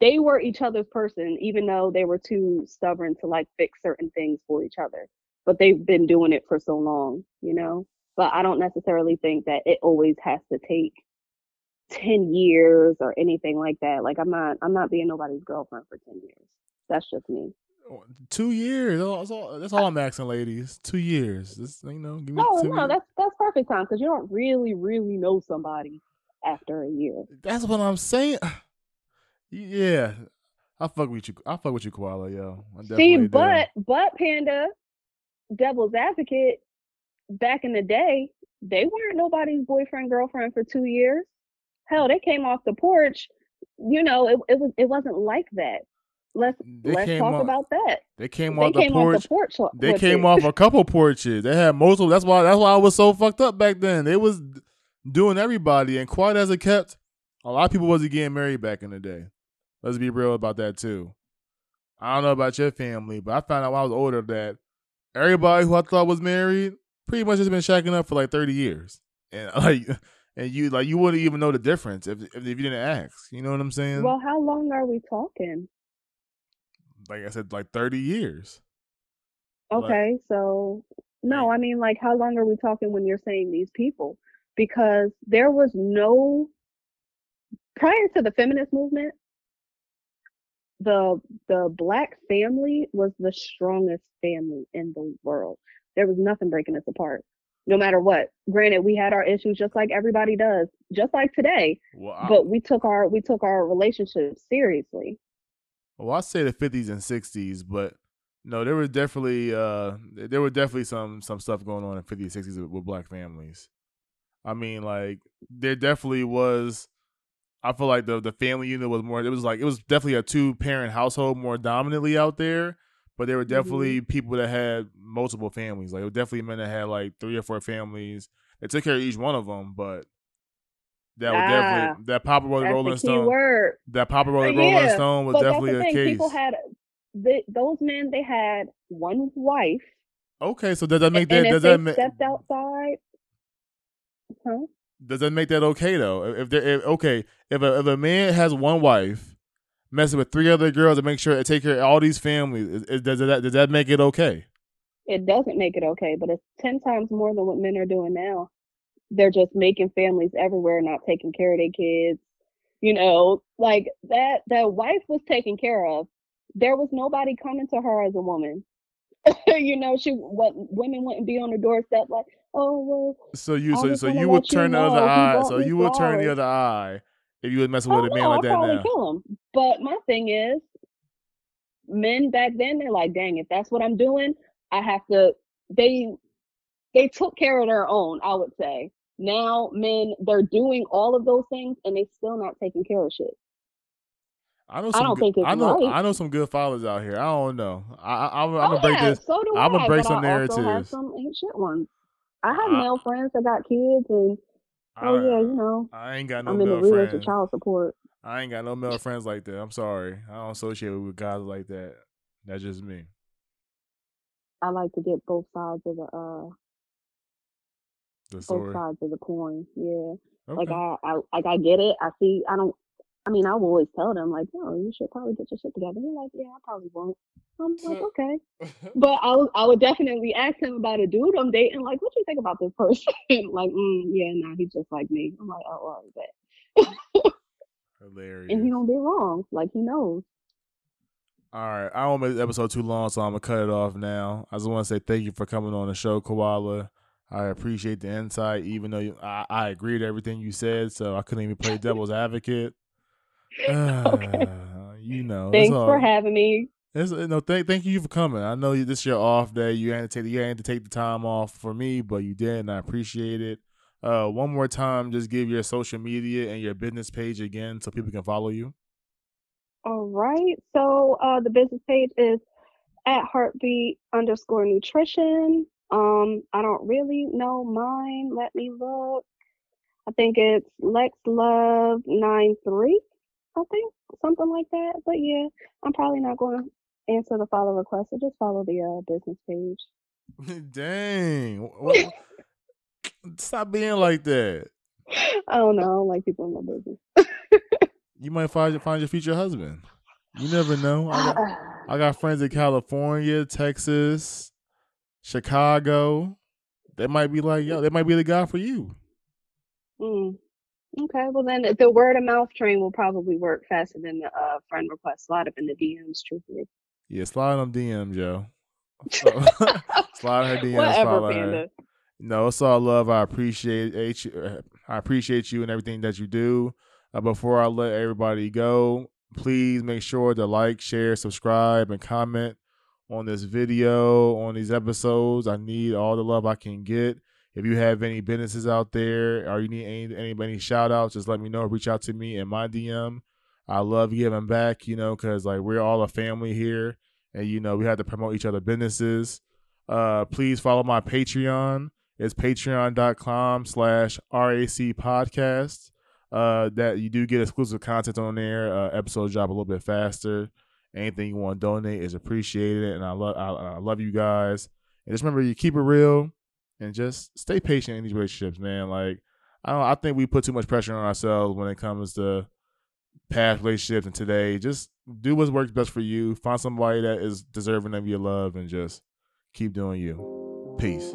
they were each other's person, even though they were too stubborn to like fix certain things for each other. But they've been doing it for so long, you know? But I don't necessarily think that it always has to take 10 years or anything like that. Like I'm not I'm not being nobody's girlfriend for 10 years. That's just me. Oh, two years. That's all, that's all I'm asking, ladies. Two years. You know, give me no, no, years. that's that's perfect time because you don't really, really know somebody after a year. That's what I'm saying. Yeah, I fuck with you. I fuck with you, Koala, yo. See, but but Panda, devil's advocate, back in the day, they weren't nobody's boyfriend girlfriend for two years. Hell, they came off the porch. You know, it, it was it wasn't like that. Let's they let's talk off, about that. They came off they the came porch. Off the porch they came off a couple porches. They had multiple. That's why that's why I was so fucked up back then. They was doing everybody, and quite as it kept, a lot of people wasn't getting married back in the day. Let's be real about that too. I don't know about your family, but I found out when I was older that everybody who I thought was married pretty much has been shacking up for like 30 years. And like and you like you wouldn't even know the difference if, if, if you didn't ask. You know what I'm saying? Well, how long are we talking? Like I said, like 30 years. Okay, like, so no, I mean like how long are we talking when you're saying these people? Because there was no prior to the feminist movement, the the black family was the strongest family in the world. There was nothing breaking us apart, no matter what. Granted, we had our issues just like everybody does, just like today. Well, but we took our we took our relationship seriously. Well, I say the fifties and sixties, but no, there was definitely uh there were definitely some some stuff going on in fifties, sixties with black families. I mean, like there definitely was. I feel like the the family unit was more. It was like it was definitely a two parent household more dominantly out there but there were definitely mm-hmm. people that had multiple families. Like it was definitely men that had like three or four families. They took care of each one of them, but that ah, was definitely that Papa was Rolling Stone. Word. That Papa was uh, Rolling Stone was definitely a case. People had they, those men. They had one wife. Okay, so does that make that? does that make, stepped outside? Huh? Does that make that okay though? If they if, okay, if a if a man has one wife messing with three other girls to make sure to take care of all these families. Does that does that make it okay? It doesn't make it okay, but it's ten times more than what men are doing now. They're just making families everywhere, not taking care of their kids. You know, like that that wife was taken care of. There was nobody coming to her as a woman. you know, she what women wouldn't be on the doorstep like, oh well. So you so so you would turn the other eye. So you would turn the other eye if you was messing oh, with oh, a man like that I'll now. Kill him. But my thing is, men back then they're like, dang, if that's what I'm doing, I have to. They they took care of their own. I would say now men they're doing all of those things and they still not taking care of shit. I know. Some I don't good, think it's I know. right. I know some good fathers out here. I don't know. I, I, I'm, I'm oh gonna break yeah, this. so do I'ma break but some I also have narratives. some shit ones. I have male friends that got kids, and oh I, yeah, you know, I ain't got no I'm in the male rears of child support. I ain't got no male friends like that. I'm sorry. I don't associate with guys like that. That's just me. I like to get both sides of the uh The both sides of the coin. Yeah. Like I, I like I get it. I see I don't I mean I will always tell them like, no, you should probably get your shit together. They're like, Yeah, I probably won't. I'm like, okay. But I would I would definitely ask him about a dude I'm dating, like, what do you think about this person? like, mm, yeah, nah, he's just like me. I'm like, oh right, bet. Hilarious. And he don't be wrong. Like he knows. All right, I don't make the episode too long, so I'm gonna cut it off now. I just want to say thank you for coming on the show, Koala. I appreciate the insight, even though you, I, I agree with everything you said, so I couldn't even play devil's advocate. Okay. you know, Thanks all- for having me. It's, no, thank thank you for coming. I know you, this is your off day. You had to take you had to take the time off for me, but you did, and I appreciate it. Uh, one more time, just give your social media and your business page again, so people can follow you. All right. So uh, the business page is at heartbeat underscore nutrition. Um, I don't really know mine. Let me look. I think it's Lex Love nine three. I think something like that. But yeah, I'm probably not going to answer the follow request. So just follow the uh, business page. Dang, what, stop being like that. I don't know. I don't like people in my business. You might find find your future husband. You never know. I got, I got friends in California, Texas, Chicago. They might be like, yo, they might be the guy for you. Mm. Okay, well then the word of mouth train will probably work faster than the uh, friend request. Slide up in the DMs, truthfully. Yeah, slide on DM, Joe. slide her DMs, Whatever, follow her. No, it's all love. I appreciate you. I appreciate you and everything that you do. Uh, before I let everybody go, please make sure to like, share, subscribe, and comment on this video, on these episodes. I need all the love I can get. If you have any businesses out there or you need any any, any shout outs, just let me know. Reach out to me in my DM. I love giving back, you know, because like we're all a family here, and you know we have to promote each other businesses. Uh, please follow my Patreon. It's patreon.com slash RAC podcast. Uh, that you do get exclusive content on there. Uh, episodes drop a little bit faster. Anything you want to donate is appreciated, and I love I, I love you guys. And just remember, you keep it real, and just stay patient in these relationships, man. Like I don't, I think we put too much pressure on ourselves when it comes to past relationships and today. Just do what works best for you. Find somebody that is deserving of your love, and just keep doing you. Peace.